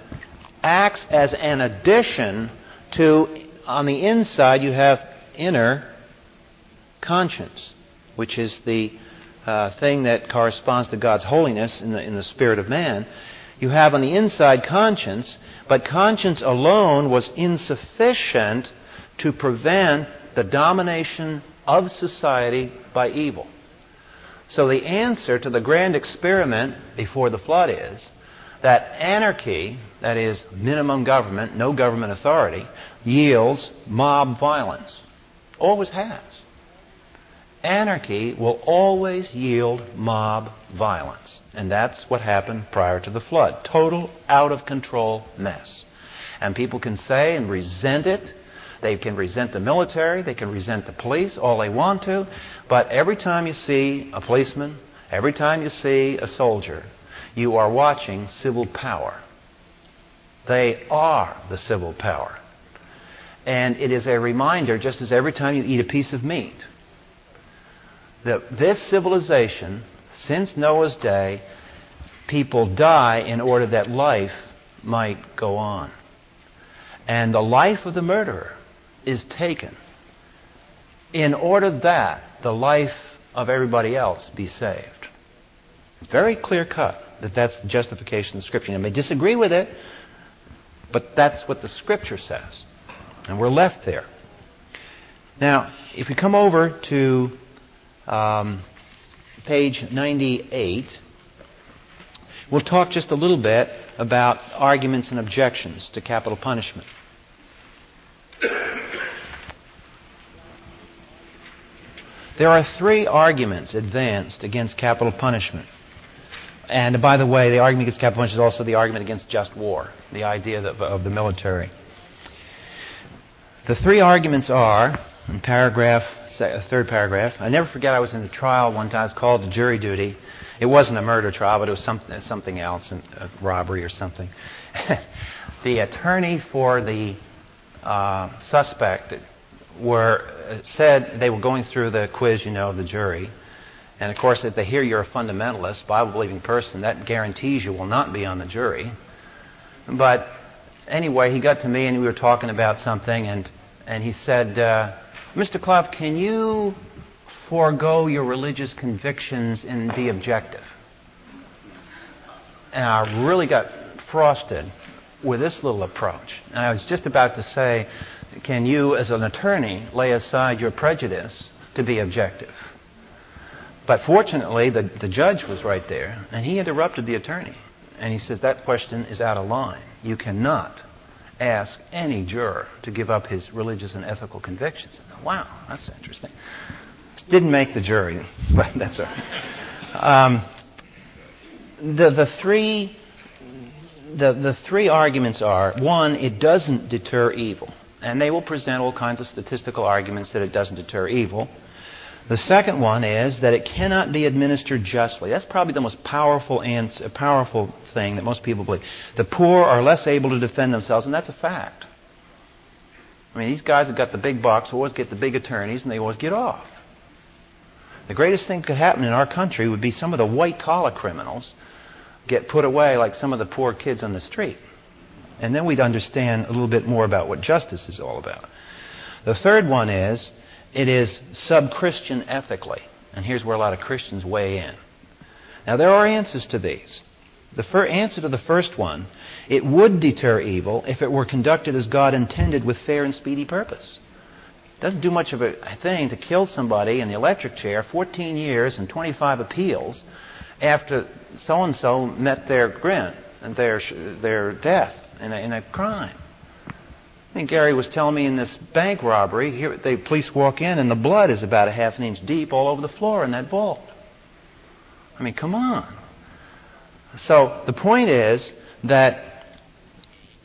acts as an addition to, on the inside, you have inner conscience, which is the uh, thing that corresponds to God's holiness in the, in the spirit of man. You have on the inside conscience, but conscience alone was insufficient to prevent the domination of society by evil. So the answer to the grand experiment before the flood is that anarchy, that is, minimum government, no government authority, yields mob violence. Always has. Anarchy will always yield mob violence. And that's what happened prior to the flood. Total, out of control mess. And people can say and resent it. They can resent the military. They can resent the police, all they want to. But every time you see a policeman, every time you see a soldier, you are watching civil power. They are the civil power. And it is a reminder, just as every time you eat a piece of meat, that this civilization, since Noah's day, people die in order that life might go on. And the life of the murderer is taken in order that the life of everybody else be saved. Very clear cut that that's the justification of the Scripture. You may disagree with it, but that's what the Scripture says. And we're left there. Now, if we come over to um, page 98, we'll talk just a little bit about arguments and objections to capital punishment. There are three arguments advanced against capital punishment. And by the way, the argument against capital punishment is also the argument against just war, the idea of, of the military. The three arguments are, in paragraph, third paragraph, I never forget I was in a trial one time, I was called jury duty. It wasn't a murder trial, but it was something, something else, a robbery or something. the attorney for the uh, suspect were said they were going through the quiz, you know, of the jury. And of course, if they hear you're a fundamentalist, Bible believing person, that guarantees you will not be on the jury. But anyway, he got to me and we were talking about something, and, and he said, uh, Mr. Klopp, can you forego your religious convictions and be objective? And I really got frosted with this little approach. And I was just about to say, can you, as an attorney, lay aside your prejudice to be objective? But fortunately, the, the judge was right there, and he interrupted the attorney. And he says, That question is out of line. You cannot ask any juror to give up his religious and ethical convictions. Wow, that's interesting. Didn't make the jury, but that's all right. Um, the, the, three, the, the three arguments are one, it doesn't deter evil. And they will present all kinds of statistical arguments that it doesn't deter evil. The second one is that it cannot be administered justly. That's probably the most powerful answer, powerful thing that most people believe. The poor are less able to defend themselves, and that's a fact. I mean, these guys have got the big bucks, always get the big attorneys, and they always get off. The greatest thing that could happen in our country would be some of the white collar criminals get put away like some of the poor kids on the street. And then we'd understand a little bit more about what justice is all about. The third one is it is sub Christian ethically. And here's where a lot of Christians weigh in. Now, there are answers to these. The fir- answer to the first one, it would deter evil if it were conducted as God intended with fair and speedy purpose. It doesn't do much of a thing to kill somebody in the electric chair 14 years and 25 appeals after so and so met their grin and their, their death in a, in a crime. I think Gary was telling me in this bank robbery, here the police walk in and the blood is about a half an inch deep all over the floor in that vault. I mean, come on. So the point is that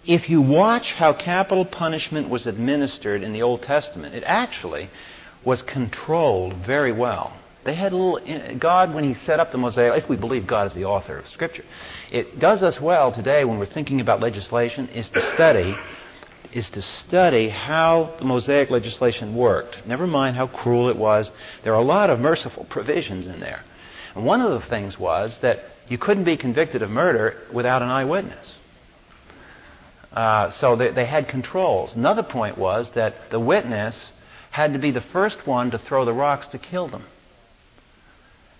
if you watch how capital punishment was administered in the Old Testament, it actually was controlled very well. They had a little God when He set up the Mosaic. If we believe God is the author of Scripture, it does us well today when we're thinking about legislation is to study is to study how the Mosaic legislation worked. Never mind how cruel it was. There are a lot of merciful provisions in there. And one of the things was that you couldn't be convicted of murder without an eyewitness. Uh, so they, they had controls. Another point was that the witness had to be the first one to throw the rocks to kill them.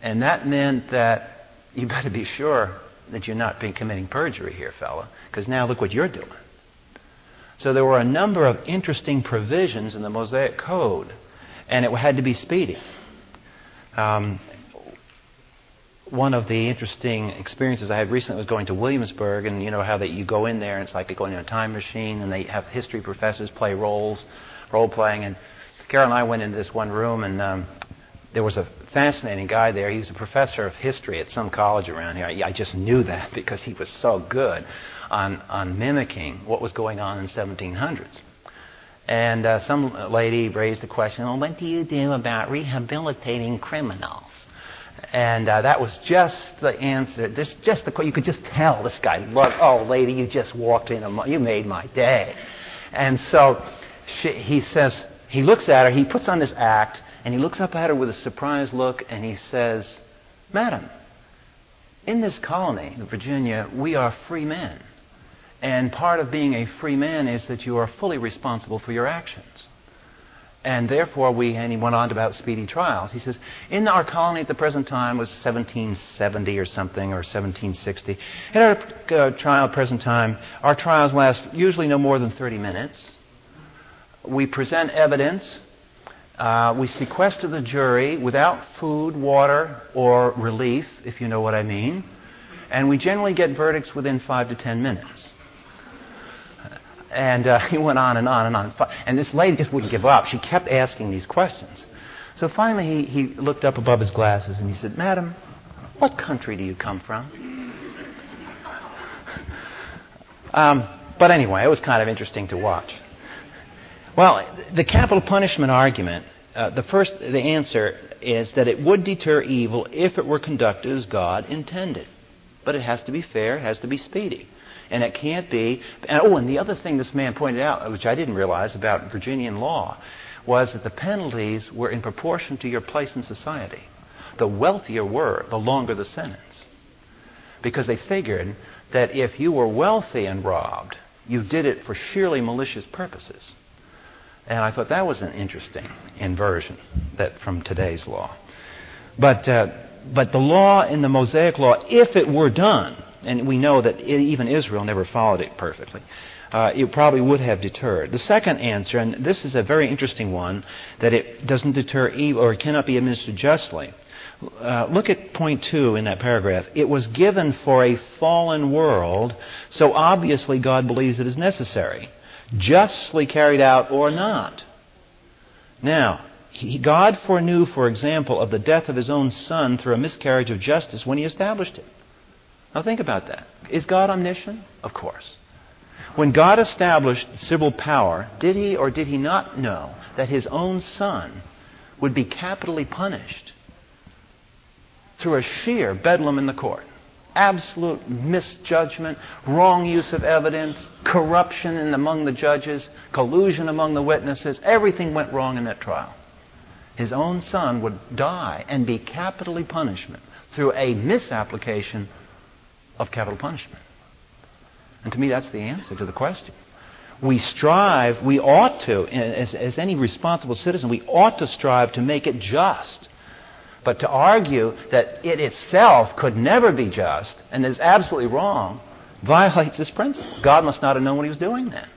And that meant that you better be sure that you're not being committing perjury here, fella, because now look what you're doing. So there were a number of interesting provisions in the Mosaic Code, and it had to be speedy. Um, one of the interesting experiences I had recently was going to Williamsburg, and you know how that you go in there and it's like going in a time machine, and they have history professors play roles, role playing. And Carol and I went into this one room, and um, there was a fascinating guy there. He was a professor of history at some college around here. I, I just knew that because he was so good on on mimicking what was going on in the 1700s. And uh, some lady raised the question, well, what do you do about rehabilitating criminals? And uh, that was just the answer. Just the you could just tell this guy. Oh, lady, you just walked in. You made my day. And so she, he says he looks at her. He puts on this act, and he looks up at her with a surprised look, and he says, "Madam, in this colony, Virginia, we are free men, and part of being a free man is that you are fully responsible for your actions." And therefore, we, and he went on about speedy trials. He says, in our colony at the present time was 1770 or something, or 1760. In our uh, trial present time, our trials last usually no more than 30 minutes. We present evidence. Uh, we sequester the jury without food, water, or relief, if you know what I mean. And we generally get verdicts within five to ten minutes. And uh, he went on and on and on. And this lady just wouldn't give up. She kept asking these questions. So finally, he, he looked up above his glasses and he said, Madam, what country do you come from? Um, but anyway, it was kind of interesting to watch. Well, the capital punishment argument, uh, the first, the answer is that it would deter evil if it were conducted as God intended. But it has to be fair, it has to be speedy. And it can't be. And, oh, and the other thing this man pointed out, which I didn't realize about Virginian law, was that the penalties were in proportion to your place in society. The wealthier were, the longer the sentence. Because they figured that if you were wealthy and robbed, you did it for sheerly malicious purposes. And I thought that was an interesting inversion that from today's law. But, uh, but the law in the Mosaic law, if it were done, and we know that even Israel never followed it perfectly. Uh, it probably would have deterred. The second answer, and this is a very interesting one, that it doesn't deter evil or cannot be administered justly. Uh, look at point two in that paragraph. It was given for a fallen world, so obviously God believes it is necessary, justly carried out or not. Now, he, God foreknew, for example, of the death of his own son through a miscarriage of justice when he established it. Now think about that. Is God omniscient? Of course. When God established civil power, did he or did he not know that his own son would be capitally punished through a sheer bedlam in the court? Absolute misjudgment, wrong use of evidence, corruption among the judges, collusion among the witnesses. Everything went wrong in that trial. His own son would die and be capitally punished through a misapplication of capital punishment? And to me, that's the answer to the question. We strive, we ought to, as, as any responsible citizen, we ought to strive to make it just. But to argue that it itself could never be just and is absolutely wrong violates this principle. God must not have known what he was doing then.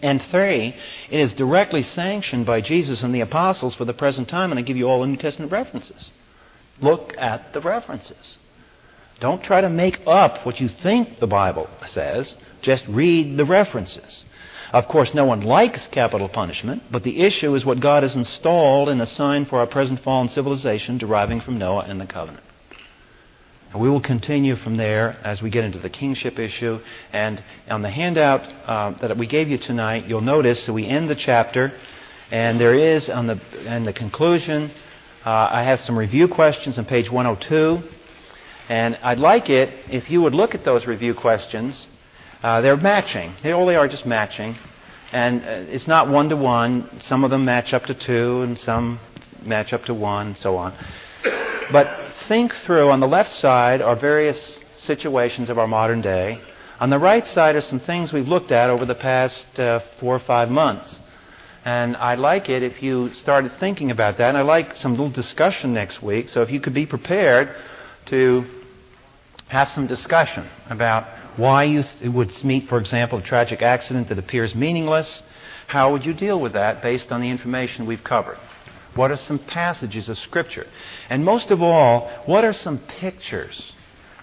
And three, it is directly sanctioned by Jesus and the apostles for the present time, and I give you all the New Testament references. Look at the references. Don't try to make up what you think the Bible says. Just read the references. Of course, no one likes capital punishment, but the issue is what God has installed and assigned for our present fallen civilization deriving from Noah and the covenant. And we will continue from there as we get into the kingship issue. And on the handout uh, that we gave you tonight, you'll notice that we end the chapter, and there is on the, the conclusion, uh, I have some review questions on page 102. And I'd like it if you would look at those review questions. Uh, they're matching. They all they are just matching. And uh, it's not one to one. Some of them match up to two, and some match up to one, and so on. But think through on the left side are various situations of our modern day. On the right side are some things we've looked at over the past uh, four or five months. And I'd like it if you started thinking about that. And I'd like some little discussion next week. So if you could be prepared to have some discussion about why you would meet, for example, a tragic accident that appears meaningless. How would you deal with that based on the information we've covered? What are some passages of Scripture? And most of all, what are some pictures?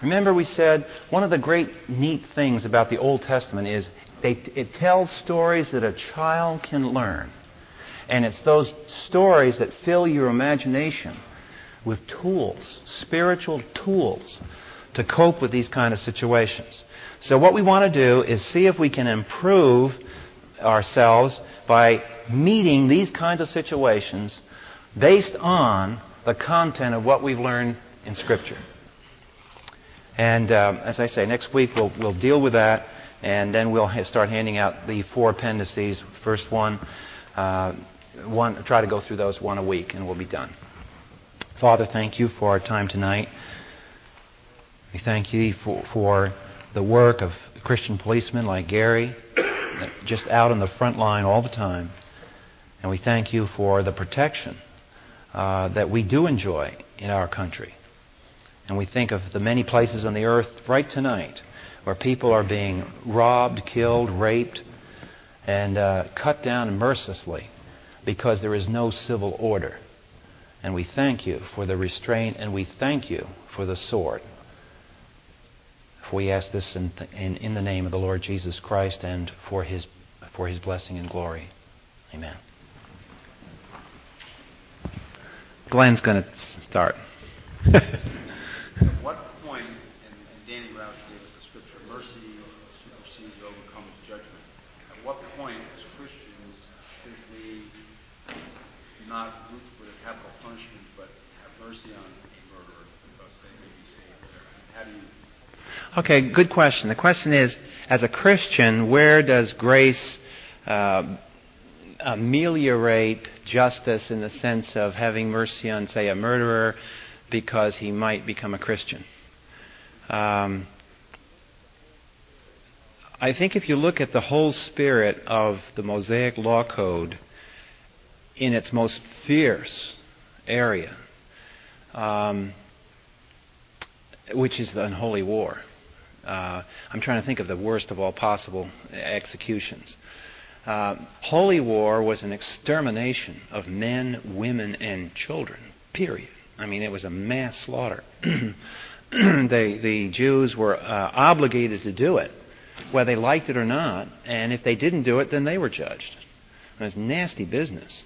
Remember, we said one of the great neat things about the Old Testament is they, it tells stories that a child can learn. And it's those stories that fill your imagination with tools, spiritual tools, to cope with these kind of situations. So, what we want to do is see if we can improve ourselves by meeting these kinds of situations based on the content of what we've learned in Scripture. And um, as I say, next week we'll, we'll deal with that, and then we'll ha- start handing out the four appendices. First one, uh, one, try to go through those one a week, and we'll be done. Father, thank you for our time tonight. We thank you for, for the work of Christian policemen like Gary, just out on the front line all the time. And we thank you for the protection uh, that we do enjoy in our country. And we think of the many places on the earth right tonight where people are being robbed, killed, raped, and uh, cut down mercilessly because there is no civil order. And we thank you for the restraint, and we thank you for the sword. For we ask this in, th- in, in the name of the Lord Jesus Christ and for his, for his blessing and glory. Amen. Glenn's going to start. At what point, and, and Danny Roush gave us the scripture, mercy supersedes or overcomes judgment. At what point, as Christians, should we not root for the capital punishment, but have mercy on a murderer because they may be saved? How do you? Okay, good question. The question is, as a Christian, where does grace uh, ameliorate justice in the sense of having mercy on, say, a murderer because he might become a Christian? Um, I think if you look at the whole spirit of the Mosaic Law Code in its most fierce area, um, which is the unholy war, uh, I'm trying to think of the worst of all possible executions. Uh, holy war was an extermination of men, women, and children, period. I mean, it was a mass slaughter. they, the Jews were uh, obligated to do it, whether they liked it or not, and if they didn't do it, then they were judged. It was nasty business.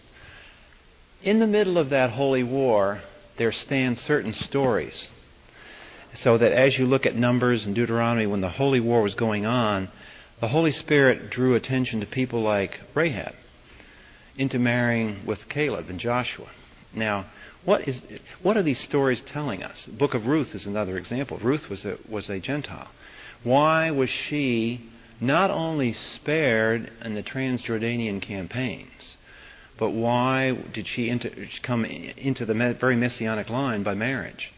In the middle of that holy war, there stand certain stories so that as you look at Numbers and Deuteronomy, when the holy war was going on, the Holy Spirit drew attention to people like Rahab into marrying with Caleb and Joshua. Now, what is what are these stories telling us? The book of Ruth is another example. Ruth was a was a Gentile. Why was she not only spared in the Transjordanian campaigns, but why did she enter, come into the very messianic line by marriage?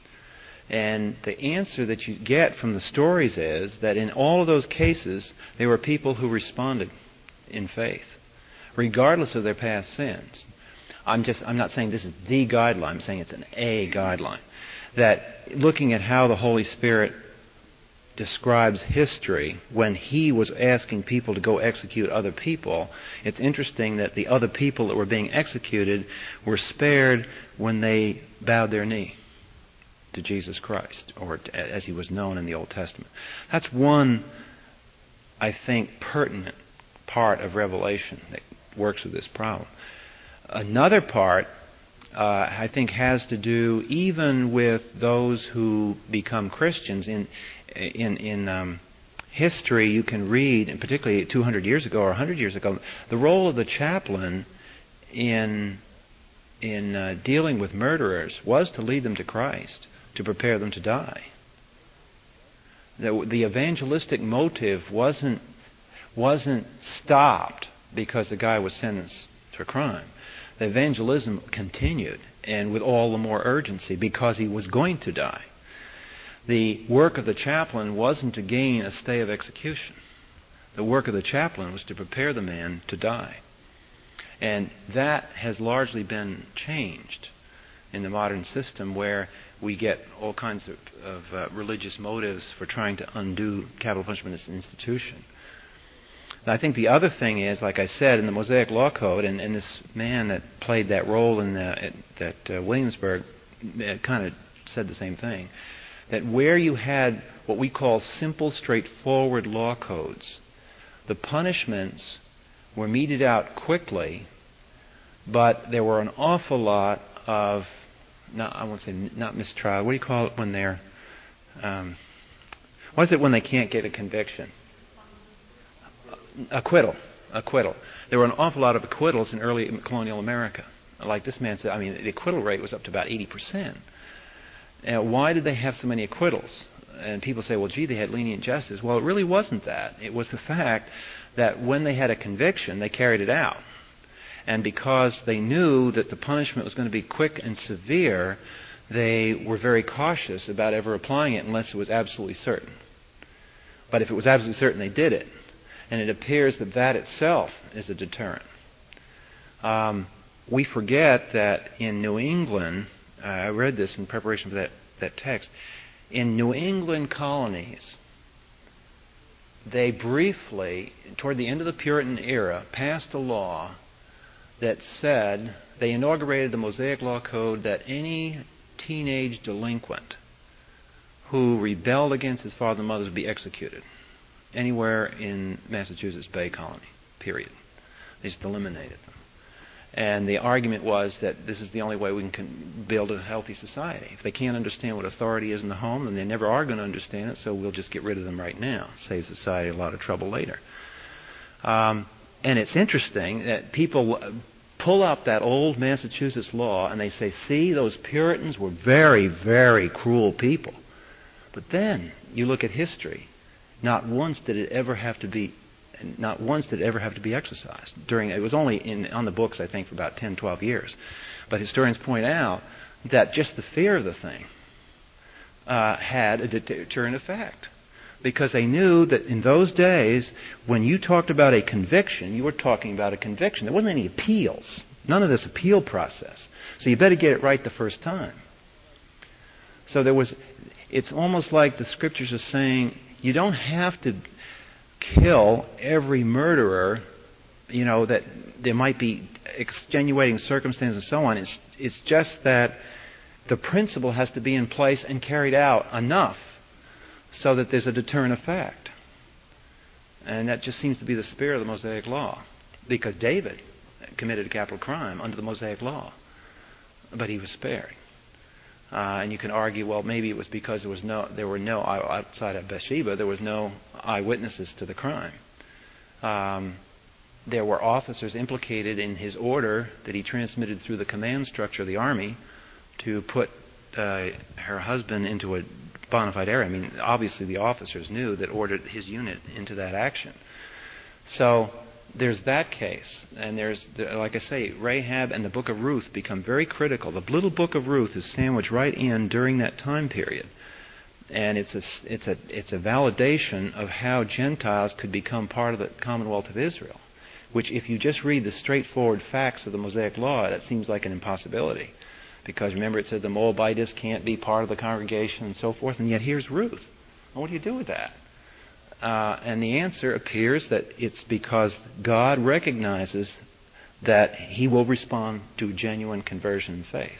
And the answer that you get from the stories is that in all of those cases, there were people who responded in faith, regardless of their past sins. I'm just I'm not saying this is the guideline. I'm saying it's an A guideline. That looking at how the Holy Spirit describes history when he was asking people to go execute other people, it's interesting that the other people that were being executed were spared when they bowed their knee to Jesus Christ, or as he was known in the Old Testament. That's one, I think, pertinent part of Revelation that works with this problem. Another part, uh, I think, has to do even with those who become Christians. In in in um, history, you can read, and particularly 200 years ago or 100 years ago, the role of the chaplain in in uh, dealing with murderers was to lead them to Christ to prepare them to die. The, evangelistic motive wasn't, wasn't stopped because the guy was sentenced to a crime. The evangelism continued, and with all the more urgency because he was going to die. The work of the chaplain wasn't to gain a stay of execution. The work of the chaplain was to prepare the man to die. And that has largely been changed in the modern system where we get all kinds of, of uh, religious motives for trying to undo capital punishment as an institution. I think the other thing is, like I said, in the Mosaic Law Code, and, and this man that played that role in the, uh, Williamsburg uh, kind of said the same thing. That where you had what we call simple, straightforward law codes, the punishments were meted out quickly, but there were an awful lot of, not, I won't say not mistrial, what do you call it when they're, um, what is it when they can't get a conviction? acquittal. Acquittal. There were an awful lot of acquittals in early colonial America. Like this man said, I mean, the acquittal rate was up to about 80%. Now, why did they have so many acquittals? And people say, well, gee, they had lenient justice. Well, it really wasn't that. It was the fact that when they had a conviction, they carried it out. And because they knew that the punishment was going to be quick and severe, they were very cautious about ever applying it unless it was absolutely certain. But if it was absolutely certain, they did it. And it appears that that itself is a deterrent. Um, we forget that in New England, uh, I read this in preparation for that, that text, in New England colonies, they briefly, toward the end of the Puritan era, passed a law that said they inaugurated the Mosaic Law Code that any teenage delinquent who rebelled against his father and mother would be executed anywhere in Massachusetts Bay Colony, period. They just eliminated them. And the argument was that this is the only way we can build a healthy society. If they can't understand what authority is in the home, then they never are going to understand it, so we'll just get rid of them right now. Save society a lot of trouble later. Um, and it's interesting that people pull up that old Massachusetts law and they say, see, those Puritans were very, very cruel people. But then you look at history. Not once did it ever have to be not once did it ever have to be exercised during it was only in on the books I think for about 10 12 years. But historians point out that just the fear of the thing uh, had a deterrent effect because they knew that in those days when you talked about a conviction you were talking about a conviction. There wasn't any appeals. None of this appeal process. So you better get it right the first time. So there was it's almost like the scriptures are saying you don't have to kill every murderer, you know, that there might be extenuating circumstances and so on. It's, it's just that the principle has to be in place and carried out enough so that there's a deterrent effect. And that just seems to be the spirit of the Mosaic Law. Because David committed a capital crime under the Mosaic Law, but he was spared. Uh, and you can argue, well, maybe it was because there was no, there were no outside of Bathsheba, there was no eyewitnesses to the crime. Um, there were officers implicated in his order that he transmitted through the command structure of the army to put uh, her husband into a bona fide area. I mean, obviously the officers knew that ordered his unit into that action. So there's that case, and there's, like I say, Rahab and the book of Ruth become very critical. The little book of Ruth is sandwiched right in during that time period, and it's a, it's a, it's a validation of how Gentiles could become part of the Commonwealth of Israel. Which, if you just read the straightforward facts of the Mosaic Law, that seems like an impossibility. Because remember, it said the Moabites can't be part of the congregation and so forth, and yet here's Ruth. Well, what do you do with that? Uh, and the answer appears that it's because God recognizes that He will respond to genuine conversion and faith.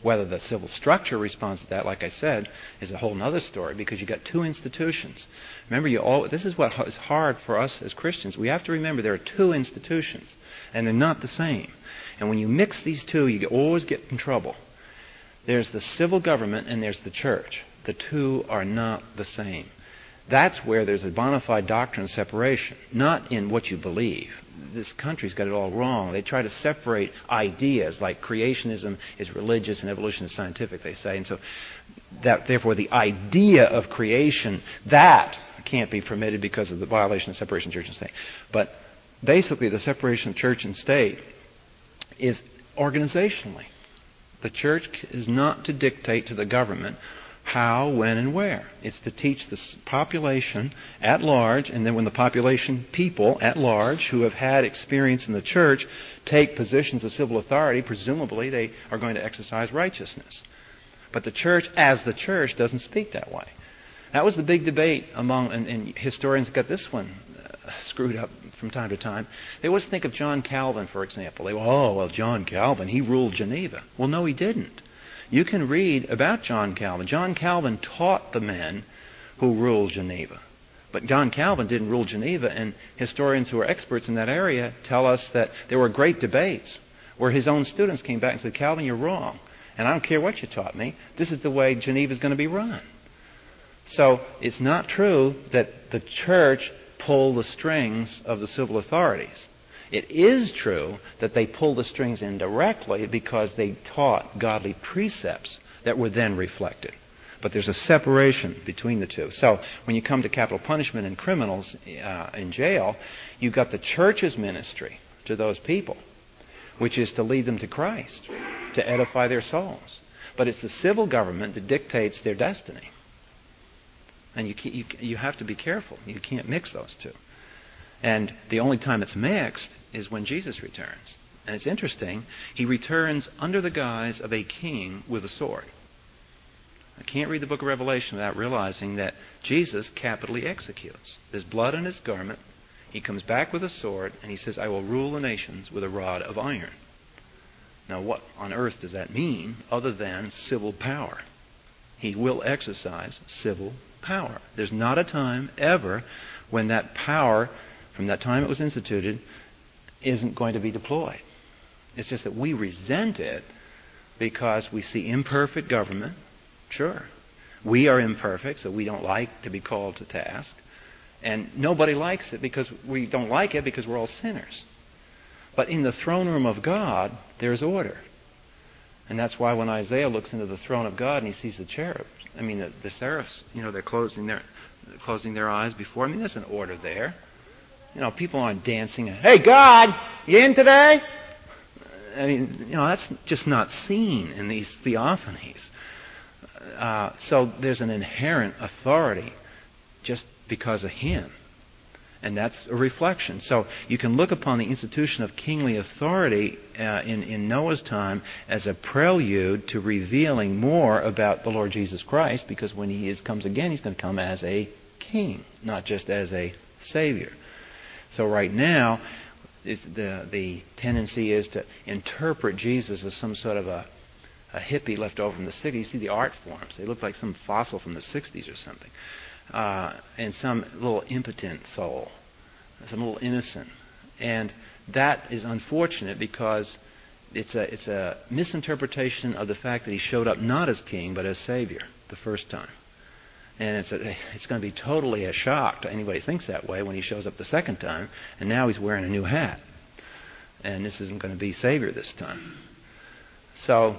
Whether the civil structure responds to that, like I said, is a whole other story because you've got two institutions. Remember, you all, this is what is hard for us as Christians. We have to remember there are two institutions, and they're not the same. And when you mix these two, you always get in trouble. There's the civil government and there's the church. The two are not the same. That's where there's a bona fide doctrine of separation, not in what you believe. This country's got it all wrong. They try to separate ideas like creationism is religious and evolution is scientific, they say. And so, that, therefore, the idea of creation, that can't be permitted because of the violation of separation of church and state. But basically, the separation of church and state is organizationally. The church is not to dictate to the government how, when, and where. It's to teach the population at large, and then when the population, people at large who have had experience in the church, take positions of civil authority, presumably they are going to exercise righteousness. But the church, as the church, doesn't speak that way. That was the big debate among, and, and historians got this one screwed up from time to time. They always think of John Calvin, for example. They go, oh, well, John Calvin, he ruled Geneva. Well, no, he didn't. You can read about John Calvin. John Calvin taught the men who ruled Geneva. But John Calvin didn't rule Geneva, and historians who are experts in that area tell us that there were great debates where his own students came back and said, Calvin, you're wrong. And I don't care what you taught me. This is the way Geneva is going to be run. So it's not true that the church pulled the strings of the civil authorities. It is true that they pulled the strings indirectly because they taught godly precepts that were then reflected. But there's a separation between the two. So when you come to capital punishment and criminals uh, in jail, you've got the church's ministry to those people, which is to lead them to Christ, to edify their souls. But it's the civil government that dictates their destiny. And you, you, you have to be careful. You can't mix those two. And the only time it's mixed is when Jesus returns. And it's interesting, he returns under the guise of a king with a sword. I can't read the book of Revelation without realizing that Jesus capitally executes. There's blood on his garment. He comes back with a sword, and he says, I will rule the nations with a rod of iron. Now, what on earth does that mean other than civil power? He will exercise civil power. There's not a time ever when that power, from that time it was instituted, isn't going to be deployed. It's just that we resent it because we see imperfect government. Sure. We are imperfect, so we don't like to be called to task. And nobody likes it because we don't like it because we're all sinners. But in the throne room of God, there's order. And that's why when Isaiah looks into the throne of God and he sees the cherubs, I mean, the, the seraphs, you know, they're closing their, closing their eyes before. I mean, there's an order there. You know, people aren't dancing. Hey, God, you in today? I mean, you know, that's just not seen in these theophanies. Uh, so there's an inherent authority just because of Him. And that's a reflection. So you can look upon the institution of kingly authority uh, in, in Noah's time as a prelude to revealing more about the Lord Jesus Christ, because when he is, comes again, he's going to come as a king, not just as a savior. So right now, the, the tendency is to interpret Jesus as some sort of a, a hippie left over from the 60s. You see the art forms. They look like some fossil from the 60s or something uh, and some little impotent soul, some little innocent. And that is unfortunate because it's a, it's a misinterpretation of the fact that he showed up not as king but as savior the first time. And it's, a, it's going to be totally a shock to anybody who thinks that way when he shows up the second time, and now he's wearing a new hat. And this isn't going to be Savior this time. So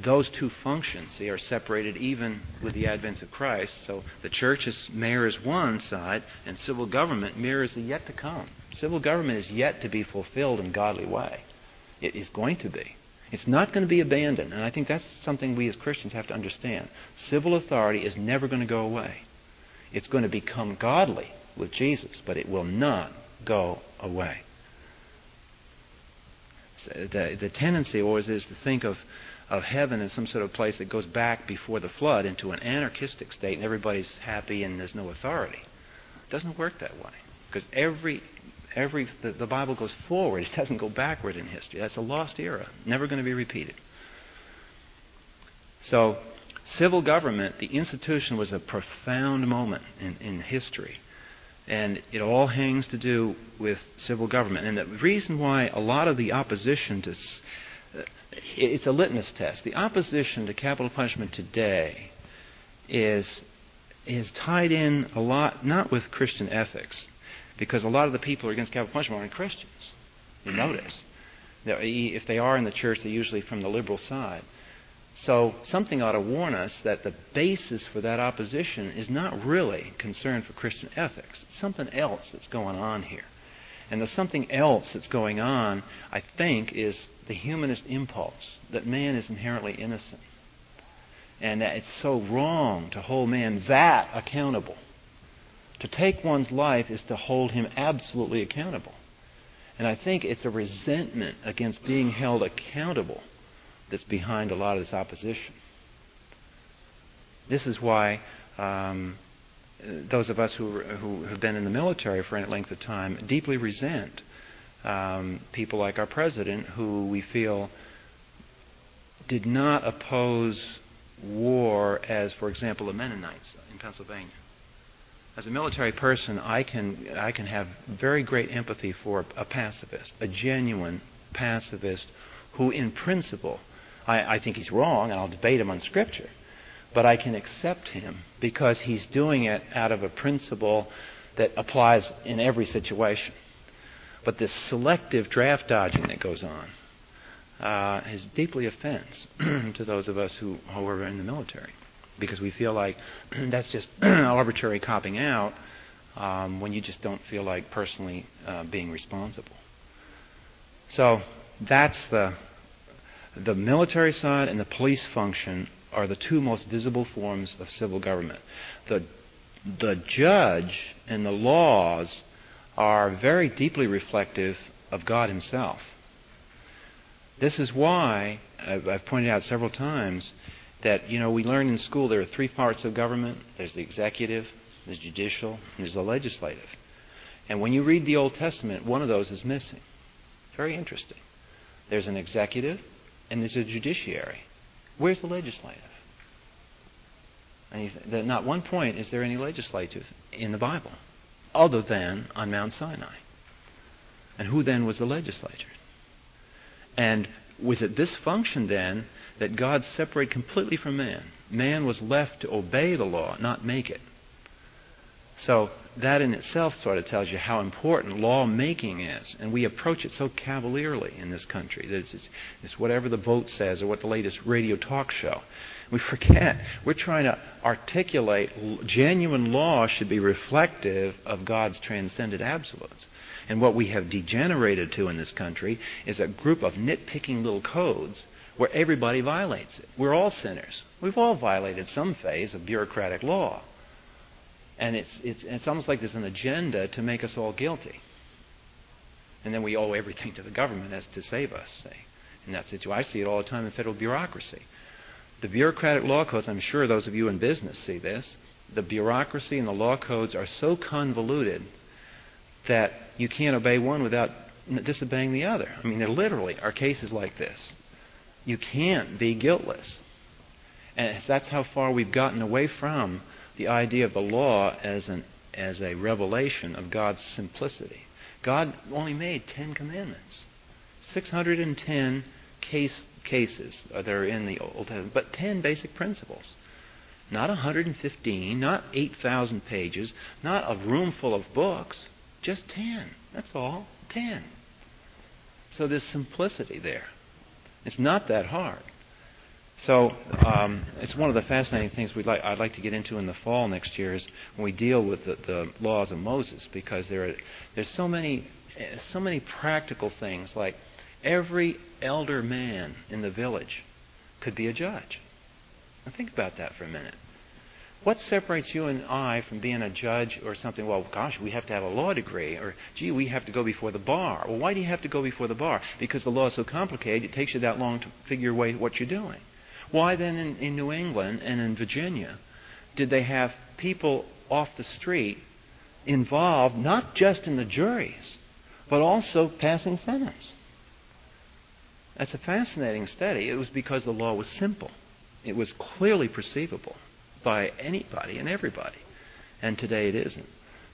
those two functions they are separated even with the advent of Christ. So the church is, mirrors one side, and civil government mirrors the yet to come. Civil government is yet to be fulfilled in godly way. It is going to be. It's not going to be abandoned, and I think that's something we as Christians have to understand. Civil authority is never going to go away. It's going to become godly with Jesus, but it will not go away. The, the tendency always is to think of of heaven as some sort of place that goes back before the flood into an anarchistic state and everybody's happy and there's no authority. It doesn't work that way. Because every every the, the Bible goes forward, it doesn't go backward in history. That's a lost era, never going to be repeated. So civil government, the institution was a profound moment in, in history. And it all hangs to do with civil government. And the reason why a lot of the opposition to it's a litmus test. The opposition to capital punishment today is is tied in a lot not with Christian ethics, because a lot of the people who are against capital punishment aren't Christians. You notice. If they are in the church, they're usually from the liberal side. So something ought to warn us that the basis for that opposition is not really concern for Christian ethics. It's something else that's going on here. And the something else that's going on, I think, is the humanist impulse that man is inherently innocent. And that it's so wrong to hold man that accountable. To take one's life is to hold him absolutely accountable. And I think it's a resentment against being held accountable that's behind a lot of this opposition. This is why um, those of us who, who have been in the military for any length of time deeply resent um, people like our president, who we feel did not oppose war as, for example, the Mennonites in Pennsylvania. As a military person, I can, I can have very great empathy for a pacifist, a genuine pacifist who, in principle, I, I think he's wrong, and I'll debate him on Scripture, but I can accept him because he's doing it out of a principle that applies in every situation. But this selective draft dodging that goes on uh, is deeply offense to those of us who, who are in the military because we feel like that's just arbitrary copping out um, when you just don't feel like personally uh, being responsible. So that's the the military side and the police function are the two most visible forms of civil government. The the judge and the laws are very deeply reflective of God Himself. This is why I've, pointed out several times that you know we learn in school there are three parts of government. There's the executive, there's judicial, and there's the legislative. And when you read the Old Testament, one of those is missing. Very interesting. There's an executive and there's a judiciary. Where's the legislative? And not one point is there any legislative in the Bible other than on Mount Sinai. And who then was the legislature? And was it this function then that God separated completely from man? Man was left to obey the law, not make it. So that in itself sort of tells you how important lawmaking is. And we approach it so cavalierly in this country that it's, it's, whatever the vote says or what the latest radio talk show. We forget we're trying to articulate genuine law should be reflective of God's transcendent absolutes. And what we have degenerated to in this country is a group of nitpicking little codes where everybody violates it. We're all sinners. We've all violated some phase of bureaucratic law. And it's, it's, it's almost like there's an agenda to make us all guilty. And then we owe everything to the government as to save us, say. In that situation, I see it all the time in federal bureaucracy. The bureaucratic law codes, I'm sure those of you in business see this, the bureaucracy and the law codes are so convoluted that you can't obey one without disobeying the other. I mean, there literally are cases like this. You can't be guiltless. And that's how far we've gotten away from the idea of the law as, an, as a revelation of God's simplicity. God only made Ten Commandments. 610 case, cases that are in the Old Testament, but 10 basic principles. Not 115, not 8,000 pages, not a room full of books, just 10. That's all. 10. So there's simplicity there. It's not that hard. So um, it's one of the fascinating things we'd like, I'd like to get into in the fall next year is when we deal with the, the laws of Moses because there are, there's so many so many practical things like every elder man in the village could be a judge. Now think about that for a minute. What separates you and I from being a judge or something? Well, gosh, we have to have a law degree, or gee, we have to go before the bar. Well, why do you have to go before the bar? Because the law is so complicated, it takes you that long to figure away what you're doing. Why then in, in New England and in Virginia did they have people off the street involved not just in the juries, but also passing sentence? That's a fascinating study. It was because the law was simple. It was clearly perceivable by anybody and everybody. And today it isn't.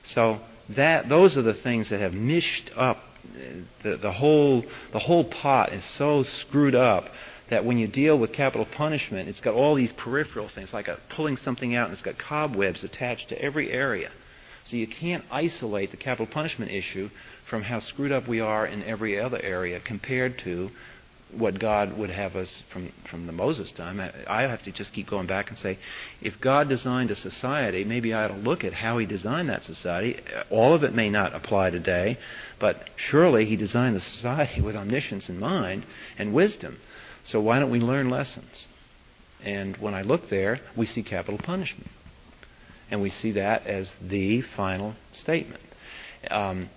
So that those are the things that have mished up uh, the, the whole the whole pot is so screwed up that when you deal with capital punishment, it's got all these peripheral things, like a, pulling something out, and it's got cobwebs attached to every area. So you can't isolate the capital punishment issue from how screwed up we are in every other area compared to what God would have us from, from the Moses time. I, have to just keep going back and say, if God designed a society, maybe I ought to look at how He designed that society. All of it may not apply today, but surely He designed the society with omniscience in mind and wisdom. So why don't we learn lessons? And when I look there, we see capital punishment. And we see that as the final statement. Um,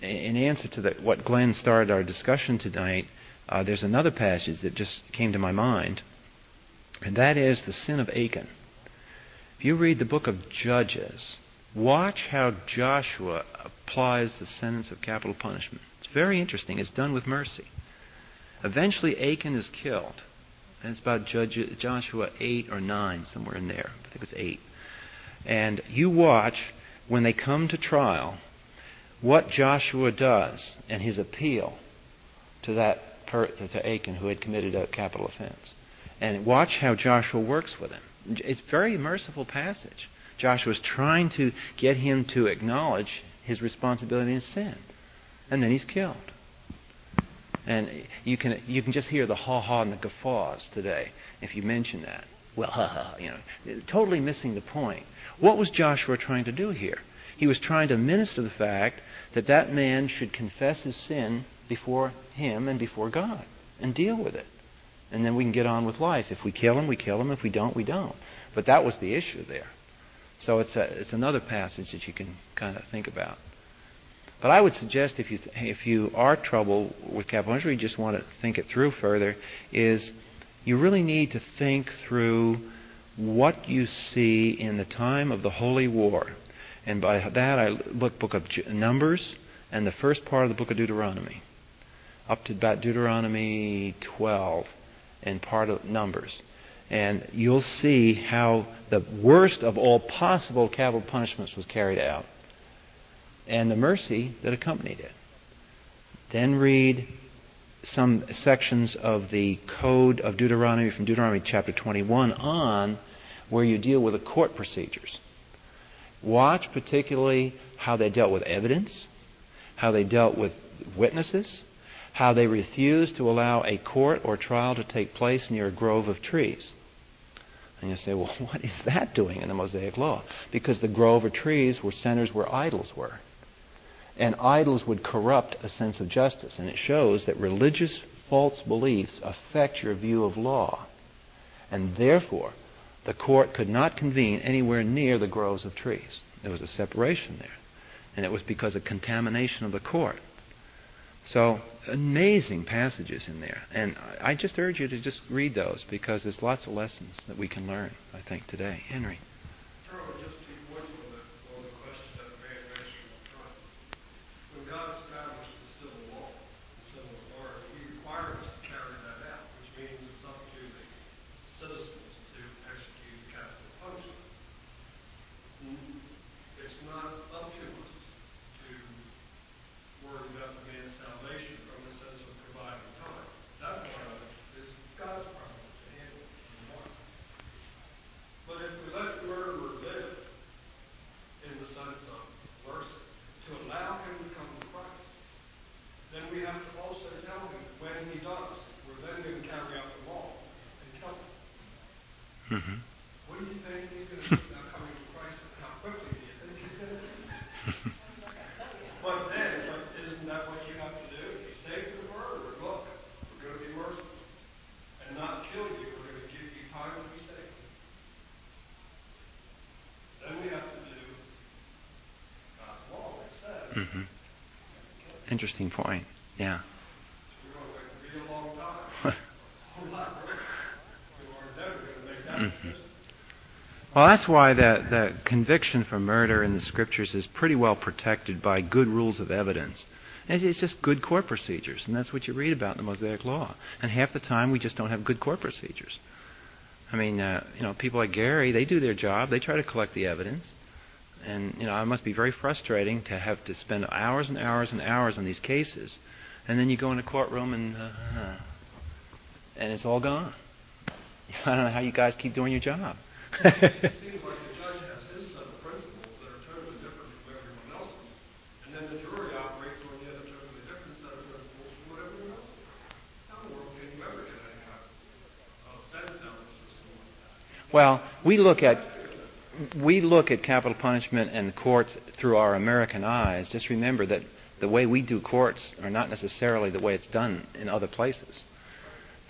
in answer to the, what Glenn started our discussion tonight, uh, there's another passage that just came to my mind, and that is the sin of Achan. If you read the book of Judges, watch how Joshua applies the sentence of capital punishment. It's very interesting. It's done with mercy. Eventually, Achan is killed. And it's about Judge, Joshua 8 or 9, somewhere in there. I think it's 8. And you watch when they come to trial what Joshua does and his appeal to that per, to Achan who had committed a capital offense. And watch how Joshua works with him. It's a very merciful passage. Joshua is trying to get him to acknowledge his responsibility in sin. And then he's killed. And you can, you can just hear the ha ha and the guffaws today if you mention that. Well, ha ha, you know, totally missing the point. What was Joshua trying to do here? He was trying to minister the fact that that man should confess his sin before him and before God and deal with it. And then we can get on with life. If we kill him, we kill him. If we don't, we don't. But that was the issue there. So it's, a, it's another passage that you can kind of think about. But I would suggest if you, if you are troubled with capital punishment, you just want to think it through further, is you really need to think through what you see in the time of the Holy War. And by that I look book of Numbers and the first part of the book of Deuteronomy, up to about Deuteronomy 12 and part of Numbers. And you'll see how the worst of all possible capital punishments was carried out and the mercy that accompanied it. Then read some sections of the Code of Deuteronomy from Deuteronomy chapter 21 on where you deal with the court procedures. Watch particularly how they dealt with evidence, how they dealt with witnesses, how they refused to allow a court or trial to take place near a grove of trees. And you say, well, what is that doing in the Mosaic Law? Because the grove of trees were centers where idols were. And idols would corrupt a sense of justice. And it shows that religious false beliefs affect your view of law. And therefore, the court could not convene anywhere near the groves of trees. There was a separation there. And it was because of contamination of the court. So, amazing passages in there. And I just urge you to just read those because there's lots of lessons that we can learn, I think, today. Henry. Mm-hmm. What do you think he's going to do now coming to Christ? How quickly do you think he's going to do that? but then, but isn't that what you have to do? You say to the murderer, look, we're going to be merciful and not kill you. We're going to give you time to be saved. Then we have to do God's law, it says. Mm-hmm. Interesting point. Yeah. Mm-hmm. Well, that's why the, the conviction for murder in the scriptures is pretty well protected by good rules of evidence. It's just good court procedures, and that's what you read about in the Mosaic Law. And half the time, we just don't have good court procedures. I mean, uh, you know, people like Gary, they do their job. They try to collect the evidence, and you know, it must be very frustrating to have to spend hours and hours and hours on these cases, and then you go in a courtroom and uh, and it's all gone. I don't know how you guys keep doing your job. Well, we look at we look at capital punishment and courts through our American eyes. Just remember that the way we do courts are not necessarily the way it's done in other places.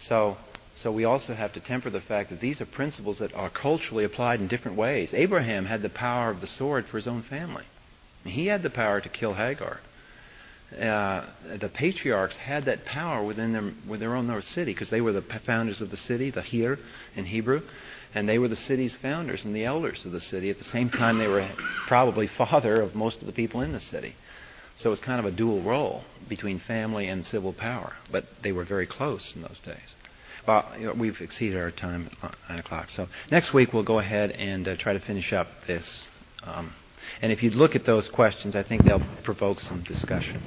So so we also have to temper the fact that these are principles that are culturally applied in different ways. Abraham had the power of the sword for his own family. He had the power to kill Hagar. Uh, the patriarchs had that power within their, within their own their city because they were the founders of the city, the Hir in Hebrew, and they were the city's founders and the elders of the city. At the same time, they were probably father of most of the people in the city. So it was kind of a dual role between family and civil power, but they were very close in those days. Well, you know, we've exceeded our time at 9 o'clock. So next week we'll go ahead and uh, try to finish up this. Um, and if you look at those questions, I think they'll provoke some discussion.